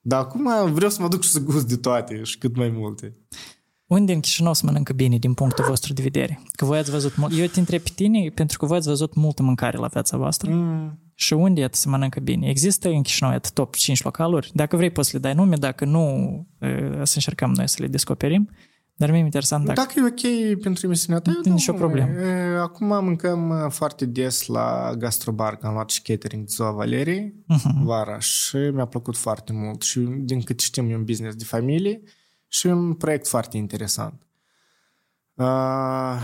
Dar acum vreau să mă duc și să gust de toate și cât mai multe. Unde în Chișinău se mănâncă bine din punctul vostru de vedere? Că voi ați văzut mult. Eu te întreb pe tine pentru că voi ați văzut multă mâncare la viața voastră. Mm. Și unde se mănâncă bine? Există în Chișinău iată, top 5 localuri? Dacă vrei poți să le dai nume, dacă nu, să încercăm noi să le descoperim. Dar mi-e interesant dacă... Dacă e ok pentru emisiunea ta, nu nicio problemă. Acum mâncăm foarte des la gastrobar, că am luat și catering de ziua Valerii uh-huh. vara și mi-a plăcut foarte mult. Și din cât știm, e un business de familie și un proiect foarte interesant. Uh,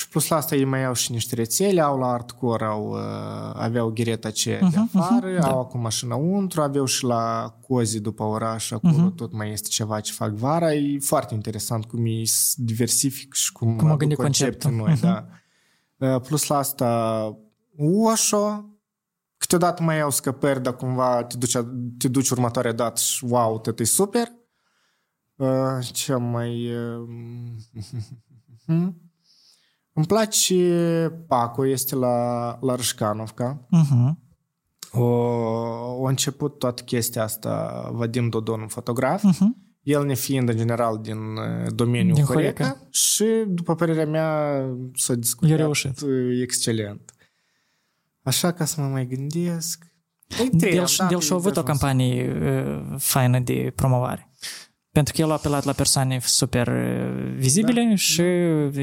și plus la asta ei mai au și niște rețele, au la Artcore, au, uh, aveau ghireta aceea uh-huh, de mhm, mhm, afară, uh-huh, au da. acum și înăuntru, aveau și la Cozi după oraș, acolo uh-huh. tot mai este ceva ce fac vara. E foarte interesant cum e diversific și cum, cum aduc conceptul noi. Uh-huh. Da. Uh, plus la asta Oșo, câteodată mai au scăpări, dar cumva te duci, te duci următoarea dată și wow, tot e super. Uh, ce mai... Uh, Îmi place Paco, este la, la Râșcanovca. Uh-huh. O, o început toată chestia asta Vadim Dodon, un fotograf. Uh-huh. El ne fiind în general din uh, domeniul din Horeca, Horeca și, după părerea mea, s-a discutat excelent. Așa ca să mă mai gândesc... El, el și-a avut o campanie uh, faină de promovare. Pentru că el a apelat la persoane super uh, vizibile da. și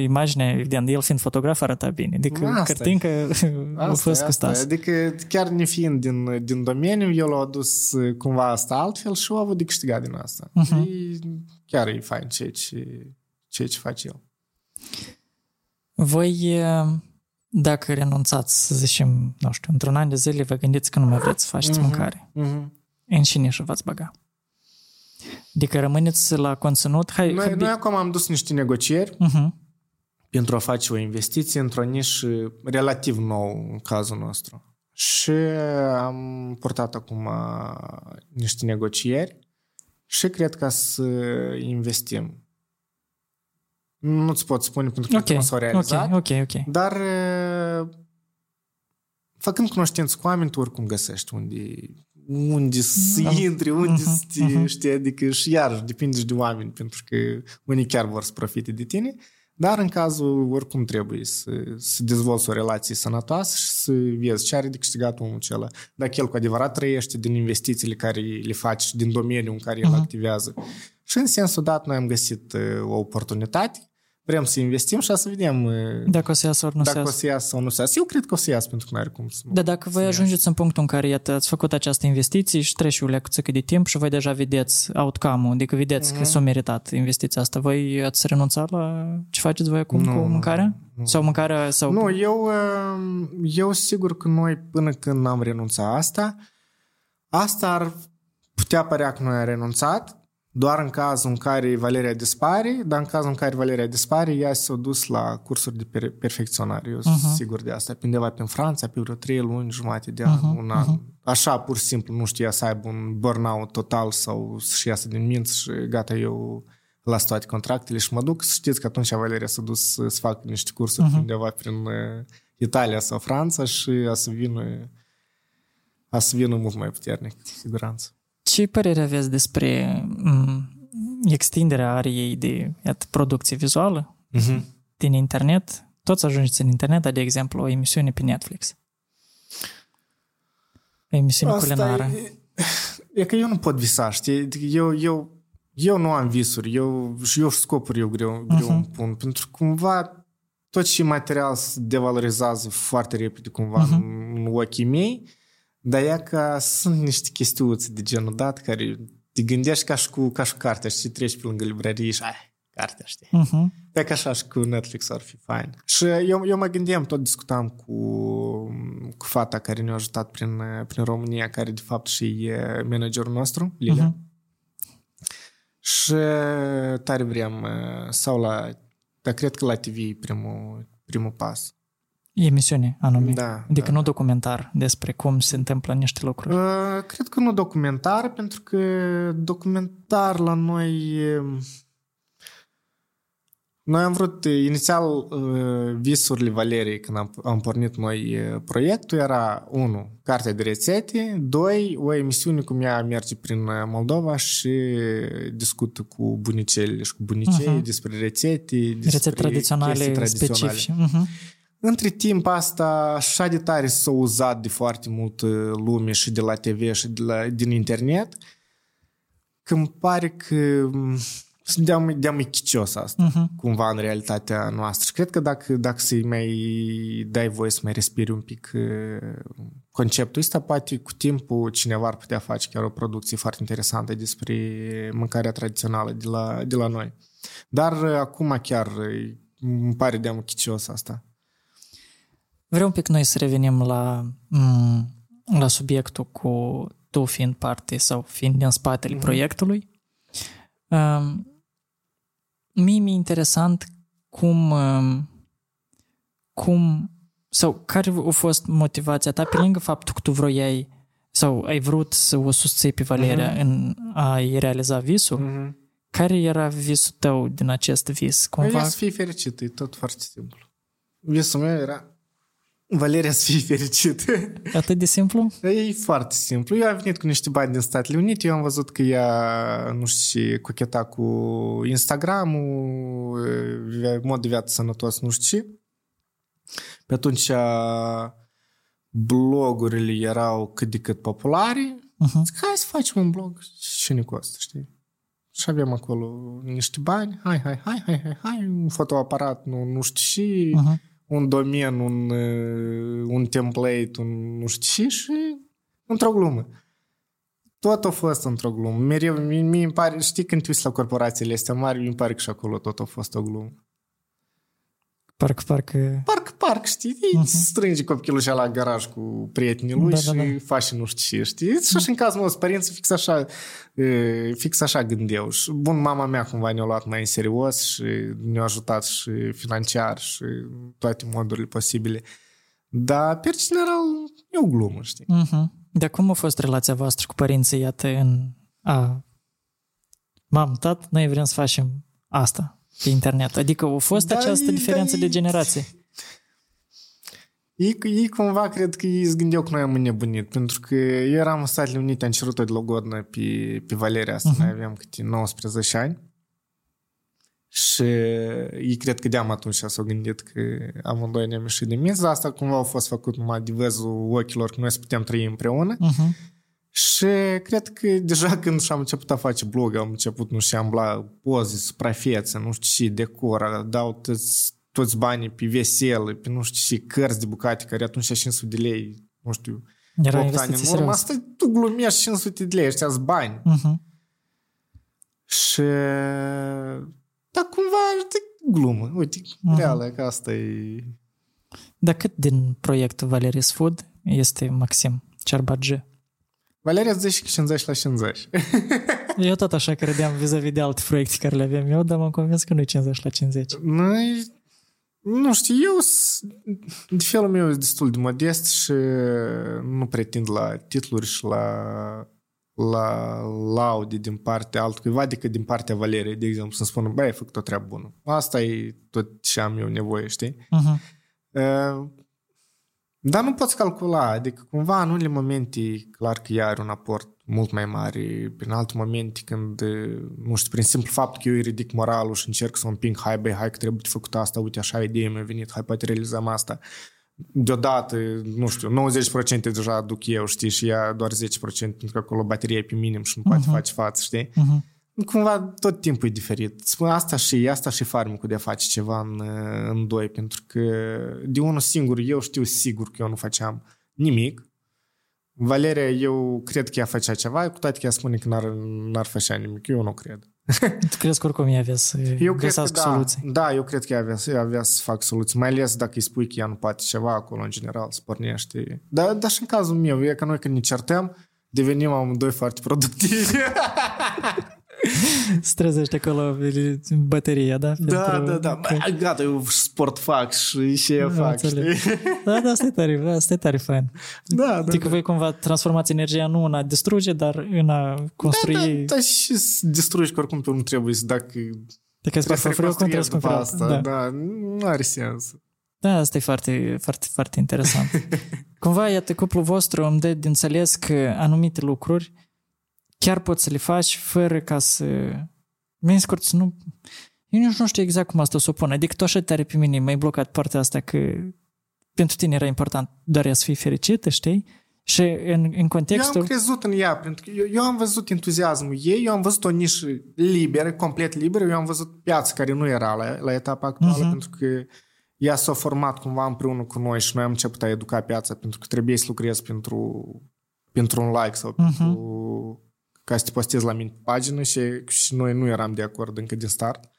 imaginea, evident, el fiind fotograf arăta bine. Adică asta cărtincă a fost cu stas. Adică chiar ne fiind din, din domeniu, el a adus uh, cumva asta altfel și a avut de câștigat din asta. Uh-huh. E, chiar e fain ce, ce, ce, ce face el. Voi, uh, dacă renunțați, să zicem, nu știu, într-un an de zile, vă gândiți că nu mai vreți să faceți uh-huh. mâncare. Uh-huh. În cine și v-ați băga? Adică rămâneți la conținut? Hai, noi, noi acum am dus niște negocieri uh-huh. pentru a face o investiție într-o nișă relativ nou în cazul nostru. Și am portat acum niște negocieri și cred că să investim. Nu-ți pot spune pentru că okay. nu s-au realizat. Okay, okay, okay. Dar făcând cunoștință cu oameni, tu oricum găsești unde unde să da. intri, unde uh-huh, să te, uh-huh. știi, adică și iar depinde și de oameni, pentru că unii chiar vor să profite de tine, dar în cazul oricum trebuie să, să dezvolți o relație sănătoasă și să vezi ce are de câștigat omul acela. Dacă el cu adevărat trăiește din investițiile care le faci din domeniul în care uh-huh. el activează. Și în sensul dat noi am găsit uh, o oportunitate vrem să investim și să vedem uh, Dacă o să iasă ori nu dacă să o iasă. să iasă sau nu să iasă. Eu cred că o să iasă pentru că nu are cum să nu. Dar dacă voi să ajungeți în punctul în care iată, ați făcut această investiție și trece o lecuțică de timp și voi deja vedeți outcome-ul, adică vedeți Mhm. că s-a meritat investiția asta, voi ați renunțat la ce faceți voi acum Nu, cu nu, mâncarea? nu. Sau mâncarea? Sau... Nu, eu, uh, eu sigur că noi până când am renunțat asta, asta ar putea părea că noi am renunțat, doar în cazul în care Valeria dispare, dar în cazul în care Valeria dispare, ea s-a dus la cursuri de per- perfecționare. Eu sunt Mhm. sigur de asta. Pe undeva prin Franța, pe vreo trei luni, jumate de an, Mhm, un an. mhm. Așa, pur și simplu, nu știa să aibă un burnout total sau să-și iasă din minți și gata, eu las toate contractele și mă duc. Să știți că atunci Valeria s-a dus să, să facă niște cursuri Mhm. undeva prin uh, Italia sau Franța și a să vină a să vină mult mai puternic, cu siguranță. Ce părere aveți despre m, extinderea ariei de iată, producție vizuală Mm-hmm. din internet? Toți ajungeți în internet, dar, de exemplu, o emisiune pe Netflix. O emisiune culinară. e, e că eu nu pot visa, știi? Adică Eu, eu, eu nu am visuri, eu, și eu și scopuri eu greu, greu Mhm. îmi pun, pentru că cumva tot și material se devalorizează foarte repede cumva Mhm. în, în ochii mei, dar e că sunt niște chestiuțe de genul dat care te gândești ca și cu, ca și cu cartea, știi, treci pe lângă librărie și ai, cartea, știi? Mhm. Pe că așa și cu Netflix ar fi fain. Și eu, eu mă gândeam, tot discutam cu, cu fata care ne-a ajutat prin, prin România, care de fapt și e managerul nostru, Lilia. Mhm. Și tare vrem, sau la, dar cred că la TV e primul, primul pas. Emisiune anume. Da, Adică da. nu documentar despre cum se întâmplă niște lucruri. Uh, Cred că nu documentar, pentru că documentar la noi... uh, Noi am vrut, uh, inițial, uh, visurile Valeriei, când am, am pornit noi uh, proiectul, era, unu, cartea de rețete, doi, o emisiune cum ea merge prin uh, Moldova și discută cu bunicele și cu bunicei Mhm. despre rețete, despre Rețete tradiționale, chestii tradiționale. specifice. Mhm. Între timp asta așa de tare s-a uzat de foarte mult uh, lume și de la TV și de la, din internet că îmi pare că m, de-am, de-am e chicios asta Mhm. cumva în realitatea noastră. Și cred că dacă, dacă să-i mai dai voie să mai respiri un pic uh, conceptul ăsta, poate cu timpul cineva ar putea face chiar o producție foarte interesantă despre mâncarea tradițională de la, de la noi. Dar uh, acum chiar uh, îmi pare de-am chicios asta. Vreau un pic noi să revenim la, m, la subiectul cu tu fiind parte sau fiind din spatele Mhm. proiectului. Um, mie mi-e interesant cum, um, cum sau care a fost motivația ta pe lângă faptul că tu vroiai sau ai vrut să o susții pe Valeria Mhm. în a-i realiza visul, Mm-hmm. care era visul tău din acest vis? Cumva... Cumva? să fii fericit, e tot foarte simplu. Visul meu era Valeria să fie fericită. Atât de simplu? E foarte simplu. Eu am venit cu niște bani din Statele Unite, eu am văzut că ea, nu știu ce, cocheta cu Instagram-ul, e, mod de viață sănătos, nu știu ce. Pe atunci blogurile erau cât de cât populare. Uh-huh. Zic, hai să facem un blog și ne costă, știi? Și avem acolo niște bani, hai, hai, hai, hai, hai, hai, un fotoaparat, nu, nu știu și, Uh-huh. Un domen, un, uh, un template, un nu știu și, și într-o glumă. Tot a fost într-o glumă. Mereu, mie, mie îmi pare, știi când te uiți la corporațiile astea mari, mi pare că și acolo tot a fost o glumă. Parcă, parcă... Parc, parc, știi? Uh-huh. Strânge copilul și la garaj cu prietenii lui Da, da, și da, da, da. face nu știu ce, știi? Și și în cazul meu, părinții fix așa, e, fix așa gândeau. Și, bun, mama mea cumva ne-a luat mai în serios și ne-a ajutat și financiar și în toate modurile posibile. Dar, per general, e o glumă, știi? Uh-huh. Dar cum a fost relația voastră cu părinții, iată, în a... Mam, tat, noi vrem să facem asta pe internet. Adică a fost Da, această e- diferență da, de e- generație. Ei, ei cumva cred că ei se gândeau că noi am înnebunit, pentru că eu eram în Statele Unite, am cerut-o de logodnă pe, pe Valeria asta, uh-huh. noi aveam câte 19 ani. Și ei cred că de-am atunci s-au gândit că amândoi ne-am ieșit de minți, dar asta cumva a fost făcut numai de văzul ochilor că noi să putem trăi împreună. Uh-huh. Și cred că deja când și-am început a face blog, am început, nu știu, am la poze, suprafețe, nu știu ce, decor, dau toți, toți banii pe veselă, pe nu știu ce, cărți de bucate, care atunci 500 de lei, nu știu, Era 8 ani în investiții urmă, serioase. asta tu glumești 500 de lei, ăștia bani. Mhm. Și dar cumva de glumă. Uite, Mhm. reală că asta e... Dar cât din proiectul Valeris Food este Maxim Cerbage? Valeria îți zice că 50 la 50. Eu tot așa credeam vis-a-vis de alte proiecte care le aveam eu, dar m-am convins că nu e 50 la 50. Noi, nu știu, eu s- de felul meu sunt destul de modest și nu pretind la titluri și la la laude din partea altcuiva decât din partea Valeriei, de exemplu, să-mi spună, băi, ai făcut o treabă bună. Asta e tot ce am eu nevoie, știi? Uh-huh. Uh, Dar nu poți calcula, adică cumva în unele momente clar că ea are un aport mult mai mare, prin alte momente când, uh, nu știu, prin simplu fapt că eu îi ridic moralul și încerc să o împing, hai băi, hai că trebuie de făcut asta, uite așa idee mi-a venit, hai poate realizăm asta. Deodată, nu știu, 90% deja aduc eu, știi, și ea doar 10% pentru că acolo bateria e pe minim și nu poate Mhm. face față, știi? Uh-huh. Cumva tot timpul e diferit. Spun asta și asta și farmicul de a face ceva în, în doi, pentru că de unul singur eu știu sigur că eu nu făceam nimic. Valeria, eu cred că ea făcea ceva, cu toate că ea spune că n-ar, n-ar făcea nimic. Eu nu cred. Tu crezi că oricum ea avea să Eu cred că găsească da, soluții? da, eu cred că ea avea, ea avea să fac soluții, mai ales dacă îi spui că ea nu poate ceva acolo, în general, să pornește. Dar, dar și în cazul meu, e că noi când ne certăm, devenim amândoi foarte productivi. Se trezește acolo bateria, da? Da, Pentru- da, da. Bă, gata, eu sport fac și și eu Am fac, înțeles. știi? Da, da, asta e tare, asta e tare fain. Da, da, Adică da. voi cumva transformați energia nu în a distruge, dar în a construi... Da, da, da, și să distrugi că oricum tu nu trebuie să dacă Dacă îți trebuie să prefer cum trebuie să reconstruiesc după cumperi asta. Da. Da, nu are sens. da, asta e foarte, foarte, foarte interesant. Cumva, iată, cuplul vostru îmi dă de înțeles că anumite lucruri chiar poți să le faci fără ca să... Mai scurt, să nu... Eu nici nu știu exact cum asta o să o pun. Adică tu așa tare pe mine m-ai blocat partea asta că pentru tine era important doar ea să fii fericită, știi? Și în, în Eu contextul... am crezut în ea, pentru că eu, eu am văzut entuziasmul ei, eu am văzut o nișă liberă, complet liberă, eu am văzut piața care nu era la, la etapa actuală, Mhm. pentru că ea s-a format cumva împreună cu noi și noi am început a educa piața, pentru că trebuie să lucrezi pentru, pentru un like sau Mhm. pentru ca să te postezi la mine pe pagină și, și noi nu eram de acord încă din start.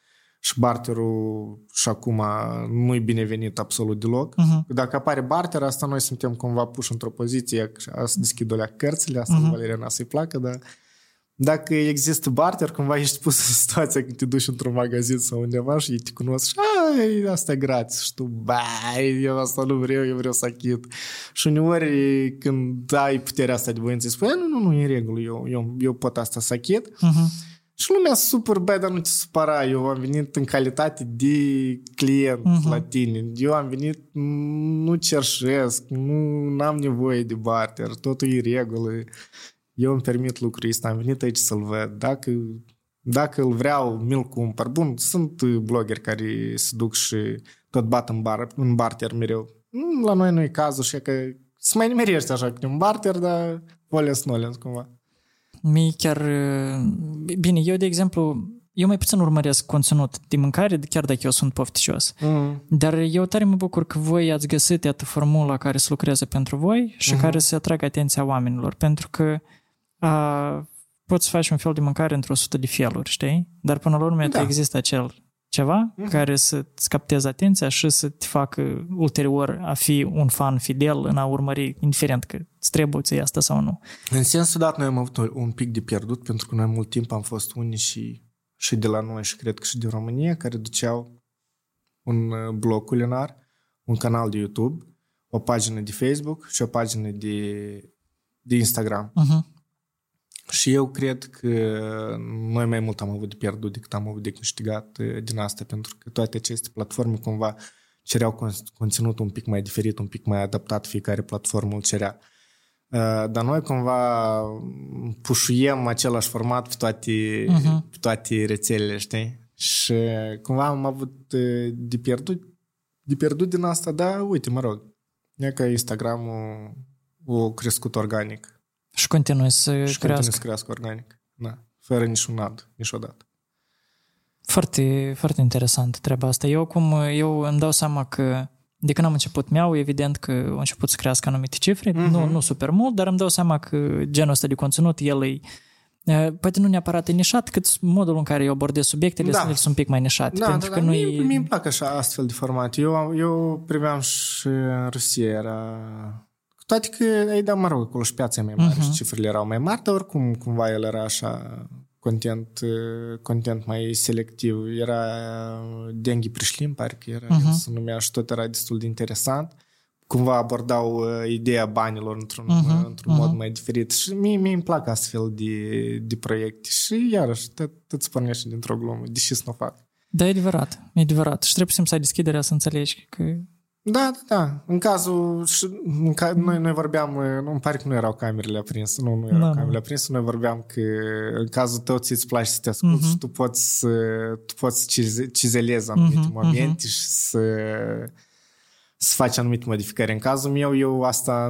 Și barterul și acum nu-i binevenit absolut deloc. Mhm. Dacă apare barter, asta noi suntem cumva puși într-o poziție că să deschid alea cărțile, asta Mhm. uh-huh. Valeria n-a să-i placă, dar dacă există barter, cumva ești pus în situația când te duci într-un magazin sau undeva și ei te cunosc și ai, asta e gratis și tu, bai, eu asta nu vreau, eu vreau să achit. Și uneori când ai puterea asta de voință, îi spui, nu, nu, nu, e în regulă, eu, eu, eu pot asta să achit. Mhm. Și lumea super, băi, dar nu te supăra, eu am venit în calitate de client Mhm. la tine. Eu am venit, nu cerșesc, nu am nevoie de barter, totul e în regulă. Eu îmi permit lucrul ăsta, am venit aici să-l văd. Dacă, dacă îl vreau, mi-l cumpăr. Bun, sunt blogeri care se duc și tot bat în, bar, în barter mereu. Mm, La noi nu e cazul și e că se mai nimerește așa cu un barter, dar volens nolens cumva. Mie chiar... uh, Bine, eu, de exemplu, eu mai puțin urmăresc conținut de mâncare, chiar dacă eu sunt pofticios. Mm. Dar eu tare mă bucur că voi ați găsit iată formula care să lucreze pentru voi și Mhm. care să atragă atenția oamenilor, pentru că a, poți face un fel de mâncare într-o sută de feluri, știi? Dar până la urmă Da. da. există acel ceva Mhm. care să-ți capteze atenția și să te facă ulterior a fi un fan fidel în a urmări, indiferent că îți trebuie ție asta sau nu. În sensul dat, noi am avut un pic de pierdut, pentru că noi mult timp am fost unii și, și de la noi și cred că și din România, care duceau un uh, blog culinar, un canal de YouTube, o pagină de Facebook și o pagină de, de Instagram. Uh-huh. Și eu cred că noi mai mult am avut de pierdut decât am avut de câștigat uh, din asta, pentru că toate aceste platforme cumva cereau con- conținut un pic mai diferit, un pic mai adaptat, fiecare platformă îl cerea. Uh, Dar noi cumva pușuiem același format pe toate, Mhm. pe toate rețelele, știi? Și cumva am avut uh, de pierdut, de pierdut din asta, dar uite, mă rog, e că Instagramul a crescut organic. Și continui să și crească. continui să crească organic. Da. Fără niciun ad, niciodată. Foarte, foarte interesant treaba asta. Eu cum eu îmi dau seama că de când am început miau, evident că au început să crească anumite cifre, Mhm. nu, nu super mult, dar îmi dau seama că genul ăsta de conținut, el e eh, poate nu neapărat e nișat, cât modul în care eu abordez subiectele Da. sunt, sunt un pic mai nișate. Da, pentru da, că da. nu Mie, e... mie îmi plac așa astfel de format. Eu, eu priveam și în Rusia era... Cu toate că, ei, da, mă rog, acolo și piața e mai mare Mhm. și cifrele erau mai mari, dar oricum cumva el era așa content, eh, content mai selectiv. Era Denghi Prișlin, pare că era, Mhm. el se numea și tot era destul de interesant. Cumva abordau uh, ideea banilor într-un, Mhm, uh, într-un mod mhm. mai diferit și mie, mie îmi plac astfel de, de proiecte și iarăși tot, tot se pornește dintr-o glumă, deși să nu o fac. Da, e adevărat, e adevărat. Și trebuie să ai deschiderea să înțelegi că... Da, da, da. În cazul... Și, în ca, noi, noi vorbeam... Nu, îmi pare că nu erau camerele aprinse. Nu, nu erau Da, da. camerele aprinse. Noi vorbeam că în cazul tău ți-ți place să te asculti Mhm. și tu poți, să, tu poți să cize- cizelezi anumite Mhm, momente și să, să faci anumite modificări. În cazul meu, eu asta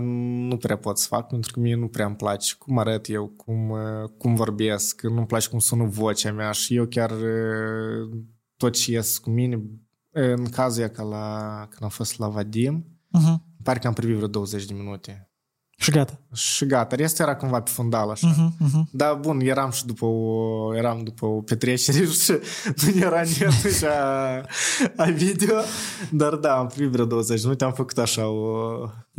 nu prea pot să fac, pentru că mie nu prea îmi place cum arăt eu, cum, uh, cum vorbesc, nu-mi place cum sună vocea mea și eu chiar uh, tot ce ies cu mine, în cazul ea că la, când am fost la Vadim, Uh-huh. pare că am privit vreo 20 de minute. Și gata. Și gata, restul era cumva pe fundal așa. Uh-huh, uh-huh. Da, bun, eram și după o, eram după o petrecere și nu era nici a, a video, dar da, am privit vreo 20 de minute, am făcut așa o...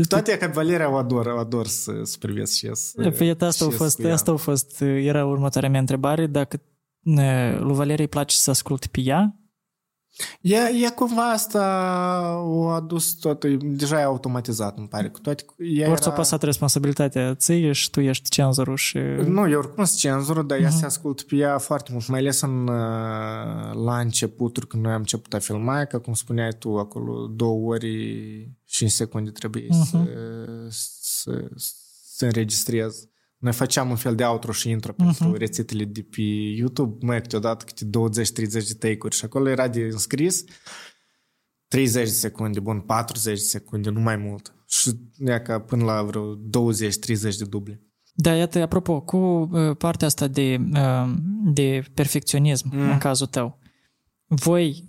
Toate ca Valeria o ador, o ador să, să privesc și eu. Să, Păi asta și a eu să fost, cu ea. asta a fost, era următoarea mea întrebare, dacă e, lui Valeria îi place să asculte pe ea, Ea, ea cumva asta o adus tot, deja e automatizat, îmi pare. Cu toate, că ea ori ți-a pasat responsabilitatea ție și tu ești cenzorul și... Nu, eu oricum sunt cenzură, dar ea se ascultă pe ea foarte mult, mai ales în, uh, la începuturi, când noi am început a filma, că cum spuneai tu, acolo două ori și în secunde trebuie să, să, să înregistrez. Noi făceam un fel de outro și intro pentru rețetele de pe YouTube, mai câteodată câte 20-30 de take-uri și acolo era de înscris 30 de secunde, bun, 40 de secunde, nu mai mult. Și ea ca până la vreo 20-30 de duble. Da, iată, apropo, cu uh, partea asta de, uh, de perfecționism Mm. în cazul tău, voi,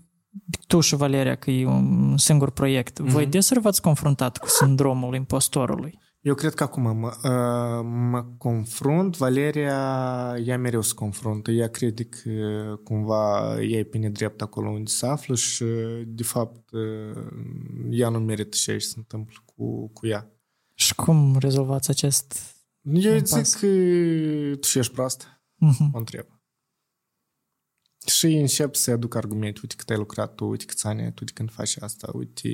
tu și Valeria, că e un singur proiect, voi Mhm. desuri v-ați confruntat cu sindromul impostorului? Eu cred că acum mă, uh, mă confrunt, Valeria, ea mereu se confruntă, ea crede că cumva ea e pe nedrept acolo unde se află și de fapt uh, ea nu merită ce se întâmplă cu, cu ea. Și cum rezolvați acest... Eu îi Impas. zic că tu și ești prost, Mhm. mă întreb. Și încep să aduc argumente, uite cât ai lucrat tu, uite câți ani ai tu de când faci asta, uite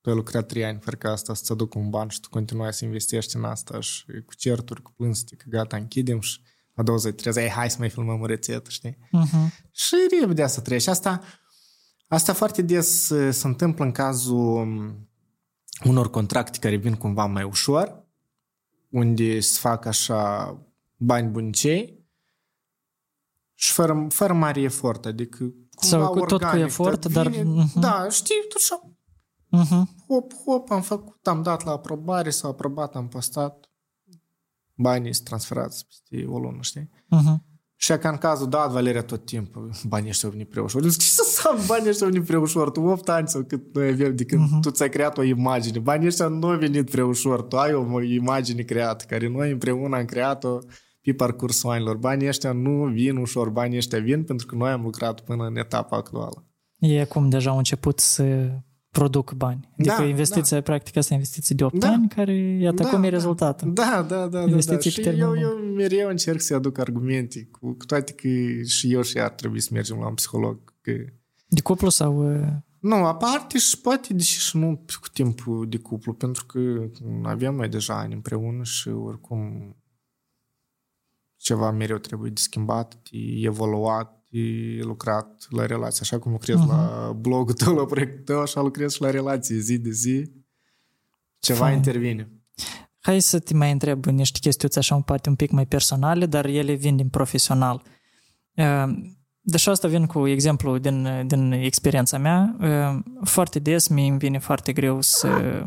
tu ai lucrat trei ani fără ca asta să-ți aduc un ban și tu continuai să investești în asta și cu certuri, cu plânsete, că gata, închidem și a 20 trezi, ai, hai să mai filmăm o rețetă, știi? Mhm. Și repede asta trece. Asta, asta foarte des uh, se întâmplă în cazul um, unor contracte care vin cumva mai ușor, unde se fac așa bani bunicei și fără, fără mare efort, adică cumva Sau cu- tot cu organic, efort, tot dar- vine- mhm. Da, știi, tot așa, Mhm. hop, hop, am făcut, am dat la aprobare, s-a aprobat, am postat, banii sunt transferați peste o lună, știi? Mhm. Și ca în cazul dat, Valeria tot timpul, banii ăștia au venit prea ușor. Eu Zic, ce să înseamnă banii ăștia au venit prea ușor? Tu 8 ani sau cât noi avem de când Mhm. tu ți-ai creat o imagine. Banii ăștia nu au venit prea ușor. Tu ai o imagine creată, care noi împreună am creat-o pe parcursul anilor. Banii ăștia nu vin ușor. Banii ăștia vin pentru că noi am lucrat până în etapa actuală. E acum deja au început să produc bani. Adică Da, investiția, practic, asta e investiție de 8 Da. ani, care, iată, cum e rezultatul. Da, da, da. da, da. Investiții Și pe termen eu, lung. eu mereu încerc să aduc argumente, cu, cu toate că și eu și ea ar trebui să mergem la un psiholog. Că De cuplu sau... uh, Nu, aparte și poate, deși și nu cu timpul de cuplu, pentru că avem noi deja ani împreună și oricum ceva mereu trebuie de schimbat, de evoluat, de lucrat la relații. Așa cum lucrezi la blogul tău, la proiectul tău, așa lucrezi și la relații zi de zi. Ceva Fain. intervine. Hai să te mai întreb niște chestiuți așa un poate un pic mai personale, dar ele vin din profesional. Uh, Deși asta vin cu exemplu din, din experiența mea, uh, foarte des mi îmi vine foarte greu să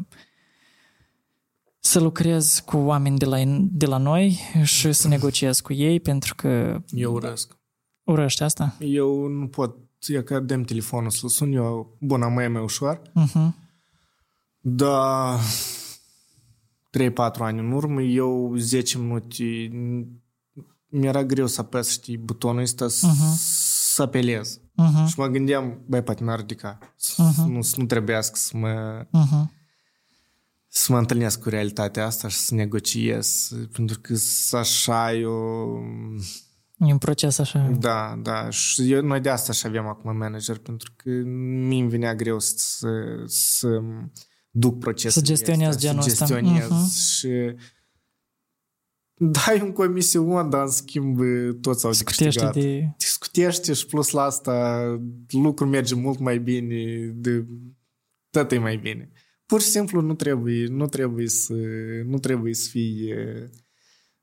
să lucrez cu oameni de la, de la noi și să negociez cu ei pentru că... Eu urăsc. Urăști asta? Eu nu pot, e că dăm telefonul să-l sun, eu, bun, am mai mai ușor, Uh-huh. dar 3-4 ani în urmă, eu 10 minute, mi-era greu să apăs, știi, butonul ăsta să, Mhm. să apelez. Uh-huh. Și mă gândeam, băi, poate n-ar ridica. Să Mhm. nu, să nu trebuiască să mă, Uh-huh. să mă întâlnesc cu realitatea asta și să negociez. Pentru că să așa eu... E un proces așa. Da, da. Și eu, noi de asta și avem acum manager, pentru că mie îmi venea greu să, să duc procesul. Să gestionez genul să ăsta. gestionez Mhm. și dai un comision, dar în schimb toți au de Scutește câștigat. de... Discutește și plus la asta lucrul merge mult mai bine, de, tot e mai bine. Pur și simplu nu trebuie, nu trebuie să, nu trebuie să fii,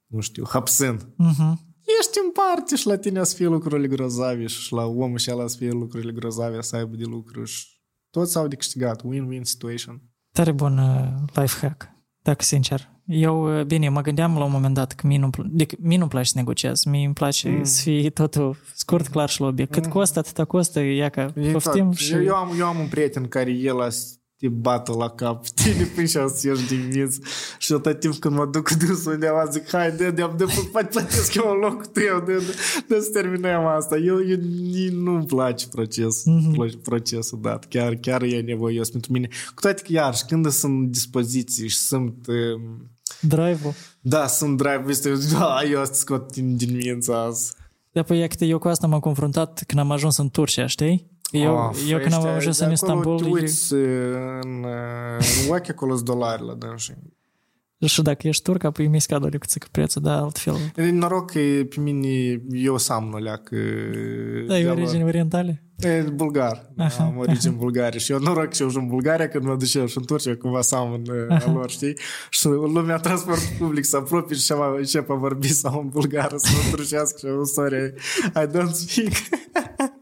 nu știu, hapsân. Uh-huh. Ești în parte și la tine să fie lucrurile grozave și la omul și ala să fie lucrurile grozave, să aibă de lucru și toți au de câștigat. Win-win situation. Tare bun uh, life hack, dacă sincer. Eu, uh, bine, mă gândeam la un moment dat că mie nu-mi, pl- adică mie nu-mi place să negociez. Mie îmi place Mm. să fie totul scurt, clar și la obiect. Cât Mm. costă, atâta costă, ia că E poftim tot. și... eu, eu, am, eu am un prieten care el a să te bată la cap, tine până și să ieși din minți și tot timp când mă duc cu dânsul undeva zic, hai, de de de poate plătesc eu un loc cu tău, de, de, de să terminăm asta. Eu, eu nici nu-mi place proces, Mhm. mm-hmm. procesul dat, chiar, chiar e nevoios pentru mine. Cu toate că, iarăși, când sunt dispoziții și sunt... Um, Drive-ul. da, sunt drive este, da, eu să scot din, din mință azi. Dar păi, iată, eu cu asta m-am confruntat când am ajuns în Turcia, știi? Eu, Of, eu când am ăștia ajuns de în acolo Istanbul Te e- uiți în, în ochi acolo sunt dolari la dânsii. și dacă ești turc, apoi mi-i scad o licuță cu prețul, dar altfel. E noroc că pe mine eu sam nu că Da, e origini orientale? E bulgar. Da, Aha. am origini bulgare. Și eu noroc și eu în Bulgaria când mă duceam și în Turcia cumva sam în uh, a lor, știi? Și lumea transport public se apropie și ceva încep a vorbi sau în bulgară să mă trucească și eu, sorry, I don't speak.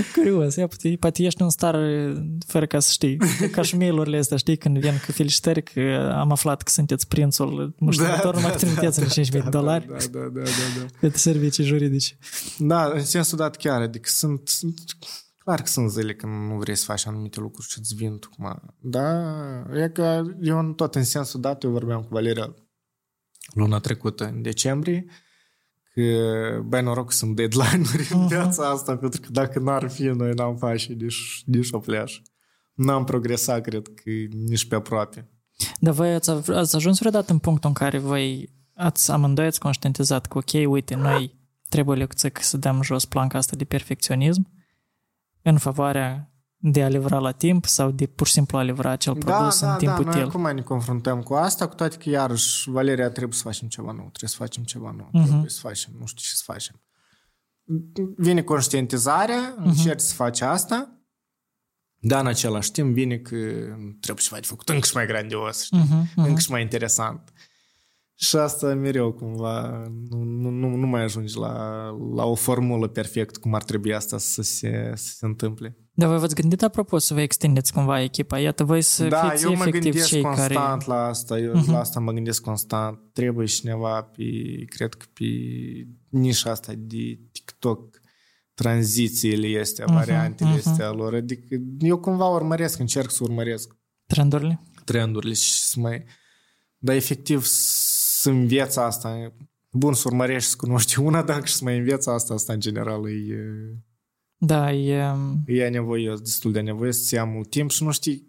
Curios, ia, poate, poate ești în stare fără ca să știi. Ca și mail-urile astea, știi, când vin cu felicitări că am aflat că sunteți prințul muștenitor, numai că trimiteți în 5.000 de dolari Da, da, da, da, da. pentru servicii juridice. Da, în sensul dat chiar, adică sunt, sunt clar că sunt zile când nu vrei să faci anumite lucruri și îți vin tocmai. Da, e că eu în tot în sensul dat, eu vorbeam cu Valeria luna trecută, în decembrie, că, băi, noroc că sunt deadline-uri în viața asta, pentru că dacă n-ar fi, noi n-am face nici, nici o pleașă. N-am progresat, cred că, nici pe aproape. Dar voi ați, ați ajuns vreodată în punctul în care voi ați amândoi ați conștientizat că, ok, uite, noi trebuie lecție să dăm jos planca asta de perfecționism în favoarea de a livra la timp sau de pur și simplu a livra acel produs în timp da, noi util. acum ne confruntăm cu asta, cu toate că iarăși, Valeria, trebuie să facem ceva nou, trebuie să facem ceva nou, Mhm. trebuie să facem, nu știu ce să facem. Vine conștientizarea, încerci să faci asta, dar în același timp vine că trebuie ceva de făcut încă și mai grandios, știi? Mhm, mhm. încă și mai interesant. Și asta mereu cumva nu, nu, nu, nu mai ajungi la, la o formulă perfectă cum ar trebui asta să se, să se întâmple. Dar voi v-ați gândit apropo să vă extindeți cumva echipa? Iată, voi să da, fiți eu mă efectiv gândesc cei constant care... la asta, eu Mhm. uh-huh. la asta mă gândesc constant. Trebuie cineva pe, cred că pe nișa asta de TikTok, tranzițiile astea, Mhm, variantele mhm. astea lor. Adică eu cumva urmăresc, încerc să urmăresc Trendurile? trendurile și să mai... Dar efectiv să înveț asta. Bun, să urmărești, să cunoști una, dar și să mai înveți asta, asta în general e, Da, e... e nevoios, destul de nevoios, să ia mult timp și nu știi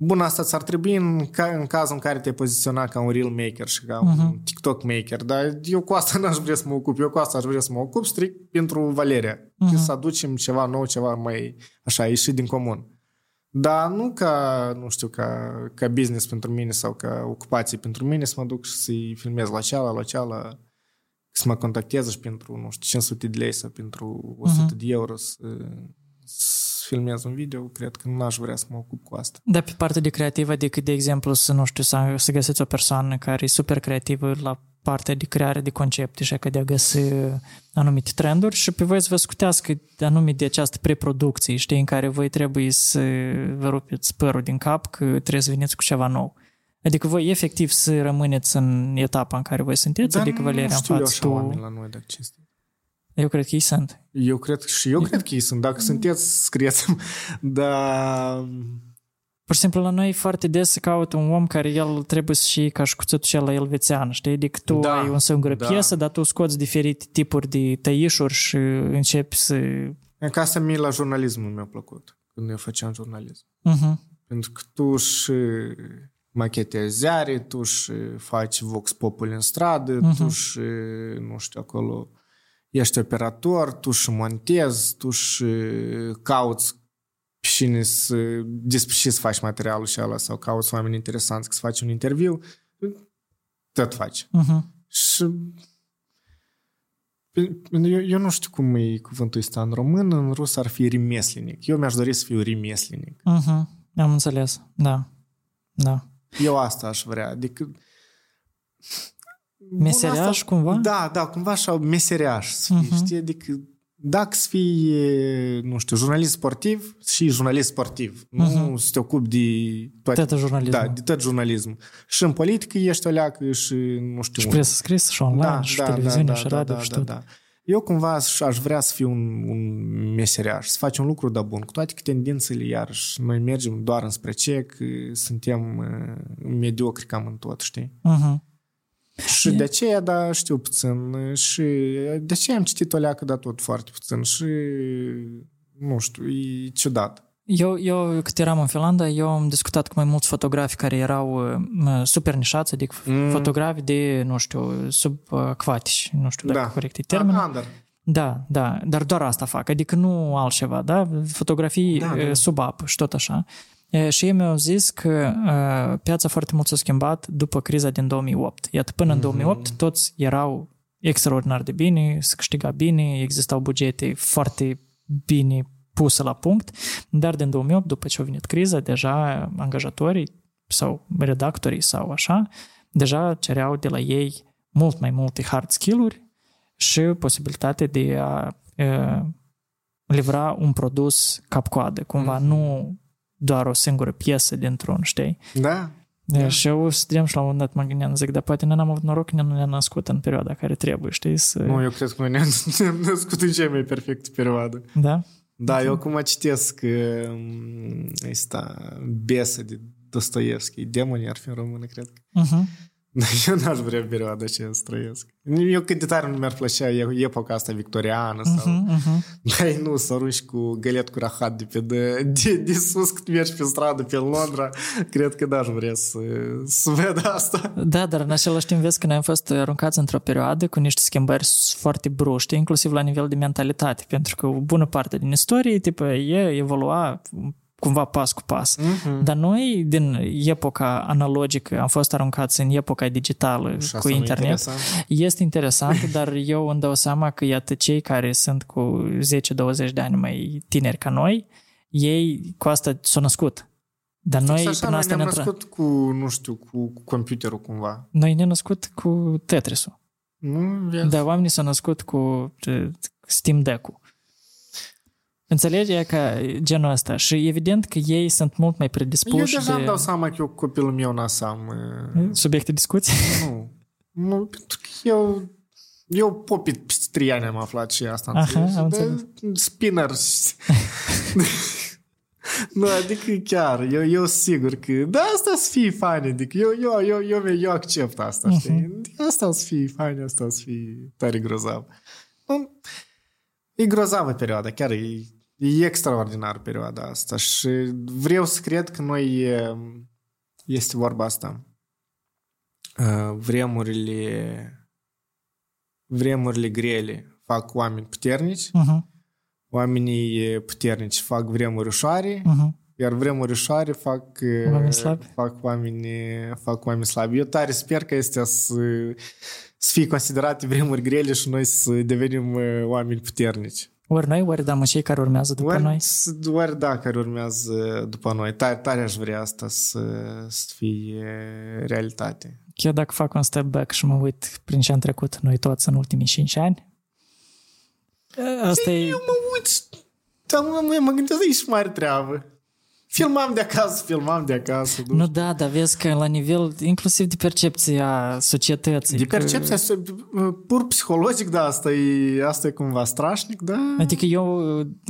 Bun, asta ți-ar trebui în, ca, în cazul în care te-ai poziționat ca un reel maker și ca un Mhm. TikTok maker, dar eu cu asta n-aș vrea să mă ocup. Eu cu asta aș vrea să mă ocup strict pentru Valeria. Mhm. Și să aducem ceva nou, ceva mai așa, ieșit din comun. Dar nu ca, nu știu, ca, ca business pentru mine sau ca ocupație pentru mine să mă duc și să-i filmez la ceala, la ceala, să mă contacteze și pentru, nu știu, 500 de lei sau pentru 100 Mhm. de euro să, să filmez un video, cred că n-aș vrea să mă ocup cu asta. Dar pe partea de creativă, decât de exemplu să, nu știu, să, să găsiți o persoană care e super creativă la partea de creare de concepte și că de a găsi anumite trenduri și pe voi să vă scutească anumite de această preproducție, știi, în care voi trebuie să vă rupeți părul din cap că trebuie să veniți cu ceva nou. Adică voi efectiv să rămâneți în etapa în care voi sunteți? Dar adică Valeria nu în știu eu față, așa tu... oameni la noi, dacă cinstit. Eu cred că ei sunt. Eu cred și eu cred că ei sunt. Dacă sunteți, scrieți Dar Pur și simplu la noi foarte des se caută un om care el trebuie să și ca și cuțitul cel la elvețian, știi? Adică tu Da, ai o singură da. piesă, dar tu scoți diferite tipuri de tăișuri și începi să... În casa mie la jurnalism nu mi-a plăcut când eu făceam jurnalism. Uh-huh. Pentru că tu și machetezi ziare, tu și faci vox populi în stradă, Mhm. tu și, nu știu, acolo ești operator, tu și montezi, tu și cauți pe cine să, despre ce să faci materialul și ăla sau cauți oameni interesanți că să faci un interviu, tot faci. Uh-huh. Și eu, eu nu știu cum e cuvântul ăsta în român, în rus ar fi rimieslinic. Eu mi-aș dori să fiu rimieslinic. Uh-huh. Am înțeles. Da. Da. Eu asta aș vrea. Adică... Meseriaș, Bun, asta- cumva? Da, da, cumva așa meseriaș să fii, Mhm. știi? Adică dacă să fii, e, nu știu, jurnalist sportiv și jurnalist sportiv. Nu Mhm. să te ocupi de toate, Toată jurnalismul. Da, de tot jurnalism. Și în politică ești o leacă și nu știu... Și presă scrisă, și online, și televiziune, și radio, și tot. da. Eu cumva aș aș vrea să fiu un, un meseriaș, să faci un lucru de bun, cu toate că tendințele, iarăși, noi mergem doar înspre ce, că suntem uh, mediocri cam în tot, știi? Uh-huh. Și de aceea, da, știu puțin și de aceea am citit o leacă, dar tot foarte puțin și nu știu, e ciudat. Eu, eu, cât eram în Finlanda, eu am discutat cu mai mulți fotografi care erau uh, super nișați, adică Mm. fotografi de, nu știu, subacvatici, nu știu dacă Da. corect e termenul. Under. Da, da, dar doar asta fac, adică nu altceva, da? Fotografii Da, da, da. da. sub apă și tot așa. E, Și ei mi-au zis că uh, piața foarte mult s-a schimbat după criza din 2008. Iată, până în Mhm. 2008 toți erau extraordinar de bine, se câștiga bine, existau bugete foarte bine puse la punct, dar din 2008, după ce a venit criza, deja angajatorii sau redactorii sau așa, deja cereau de la ei mult mai multe hard skill-uri și posibilitatea de a e, livra un produs cap-coadă, cumva Mhm. nu doar o singură piesă dintr-un, știi? Da, Da. Da. Și eu stăteam și la un moment dat mă gândeam, zic, dar poate n-am avut noroc că nu ne-am născut în perioada care trebuie, știi? Să... nu, eu cred că noi ne-am ne-am născut în cea mai perfectă perioadă. Da? Da, eu acum citesc um, ăsta, Besă de Dostoevski, Demoni ar fi în română, cred că. Uh-huh. Dar eu n-aș vrea perioada aceea să trăiesc. Eu cât de tare nu mi-ar plăcea e- epoca asta victoriană sau... Uh-huh, uh-huh. Dai nu, să arunci cu gălet cu rahat de pe de, de, de sus cât mergi pe stradă pe Londra. Cred că n-aș vrea să, să ved asta. Da, dar în același timp vezi că noi am fost aruncați într-o perioadă cu niște schimbări foarte bruște, inclusiv la nivel de mentalitate, pentru că o bună parte din istorie tipă, e evolua cumva pas cu pas. Mm-hmm. Dar noi, din epoca analogică, am fost aruncați în epoca digitală Și cu asta nu internet. interesant. Este interesant, dar eu îmi dau seama că, iată, cei care sunt cu 10-20 de ani mai tineri ca noi, ei cu asta s-au născut. Dar noi, Așa, prin noi asta ne-am ne născut cu, nu știu, cu, cu computerul cumva. noi ne-am născut cu Tetris-ul. Nu, vezi? Dar oamenii s-au născut cu uh, Steam Deck-ul. Înțelegi? E ca genul ăsta. Și evident că ei sunt mult mai Eu predispuși deja îmi de dau seama că eu cu copilul meu n-asam. uh, subiecte de discuții. Nu. Nu, pentru că eu... Eu popit peste trei ani am aflat și asta. Aha, înțelegi? am De înțeles. Spinner. nu, adică chiar, eu, eu sigur că da, asta să fie fain, adică eu, eu, eu, eu, eu accept asta, știi? Asta o să fie fain, asta o să fie tare grozav. Nu, E grozavă perioada, chiar e, e extraordinar perioada asta și vreau să cred că noi e, este vorba asta. Uh, Vremurile vremurile grele fac oameni puternici, Uh-huh, oamenii puternici fac vremuri ușoare, uh-huh. iar vremuri ușoare fac uh, Oameni slabi. fac oameni, fac oameni slabi. Eu tare sper că este să, să fie considerate vremuri grele și noi să devenim uh, oameni puternici. Ori noi, ori da, cei care urmează după Ori, noi. ori da, care urmează după noi. Tare, tare aș vrea asta să, să fie realitate. Eu dacă fac un step back și mă uit prin ce am trecut noi toți în ultimii 5 ani, asta e... Eu mă uit, dar mă, mă, mă gândesc, e și mare treabă. Filmam de acasă, filmam de acasă. Nu, da, dar vezi că la nivel inclusiv de percepție a societății. De că- percepția, pur psihologic, da, asta e, asta e cumva strașnic, da? Adică eu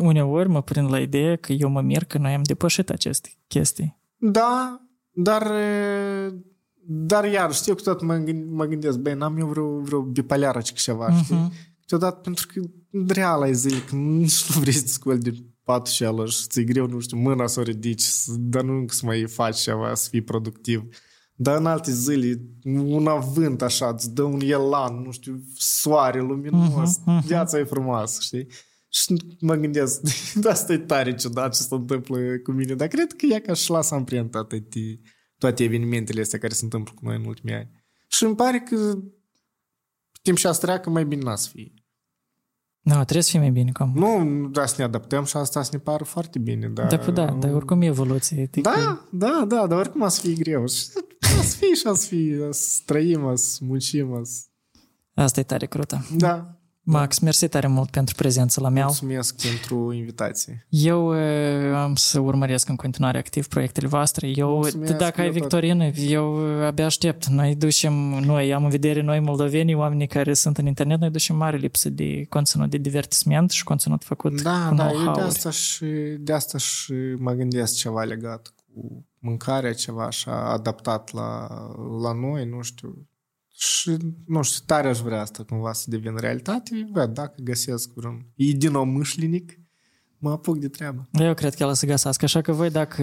uneori mă prind la idee că eu mă mir că noi am depășit aceste chestii. Da, dar, e, dar iar, știu că tot mă, gând- mă gândesc, băi, n-am eu vreo, vreo bipaliară ce ceva, știi? Mhm. Câteodată pentru că real ai zile că nici nu vrei să te scoli din patul și ăla și ți-e greu, nu știu, mâna să o ridici, să- dar nu să mai faci ceva, să fii productiv. Dar în alte zile, un avânt așa, îți dă un elan, nu știu, soare luminos, Mhm, mhm. viața e frumoasă, știi? Și mă gândesc, da, asta e tare ciudat ce se întâmplă cu mine, dar cred că ea ca și lasă amprentă toate, toate evenimentele astea care se întâmplă cu noi în ultimii ani. Și îmi pare că timp și asta treacă, mai bine n-a să fie. Nu, trebuie să fie mai bine. Cum? Nu, da, să ne adaptăm și asta să ne pară foarte bine. Da, Da, păi da, dar oricum e evoluție. Adică, Da, da, da, dar oricum a să fie greu. Și a să fie și a să fie, să trăim, a să muncim, a să... Asta e tare crută. Da, Max, mersi tare mult pentru prezența la mea. mulțumesc pentru invitație. Eu uh, am să urmăresc în continuare activ proiectele voastre. Eu, Mulțumesc, dacă ai eu tot. victorină, eu uh, abia aștept. Noi ducem, noi am în vedere noi moldoveni, oamenii care sunt în internet, noi ducem mare lipsă de conținut de divertisment și conținut făcut Da, cu da, eu de know-how-uri. asta, și, de asta și mă gândesc ceva legat cu mâncarea, ceva așa adaptat la, la noi, nu știu. Și, nu știu, tare aș vrea asta cumva să devină realitate. Văd, dacă găsesc vreun idinomâșlinic, mă apuc de treabă. Eu cred că el o să găsească, așa că voi dacă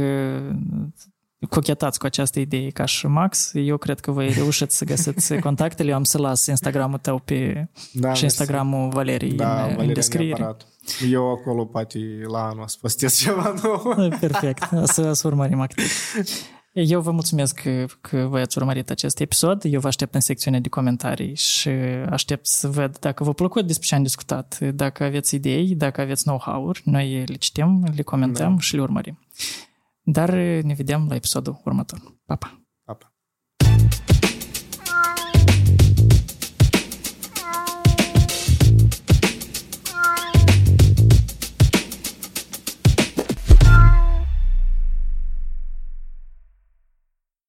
cochetați cu această idee ca și Max, eu cred că voi reușiți să găsiți contactele. Eu am să las Instagramul tău pe, Da, și mersi. Instagramul Valeriei da, în, în Valeria descriere. neapărat. Eu acolo poate la anul o să postez ceva nou. Perfect, o să, o să urmărim activ. Eu vă mulțumesc că, că voi ați urmărit acest episod. Eu vă aștept în secțiunea de comentarii și aștept să văd dacă vă plăcut despre ce am discutat, dacă aveți idei, dacă aveți know-how-uri, noi le citim, le comentăm Da. și le urmărim. Dar ne vedem la episodul următor. Pa, pa!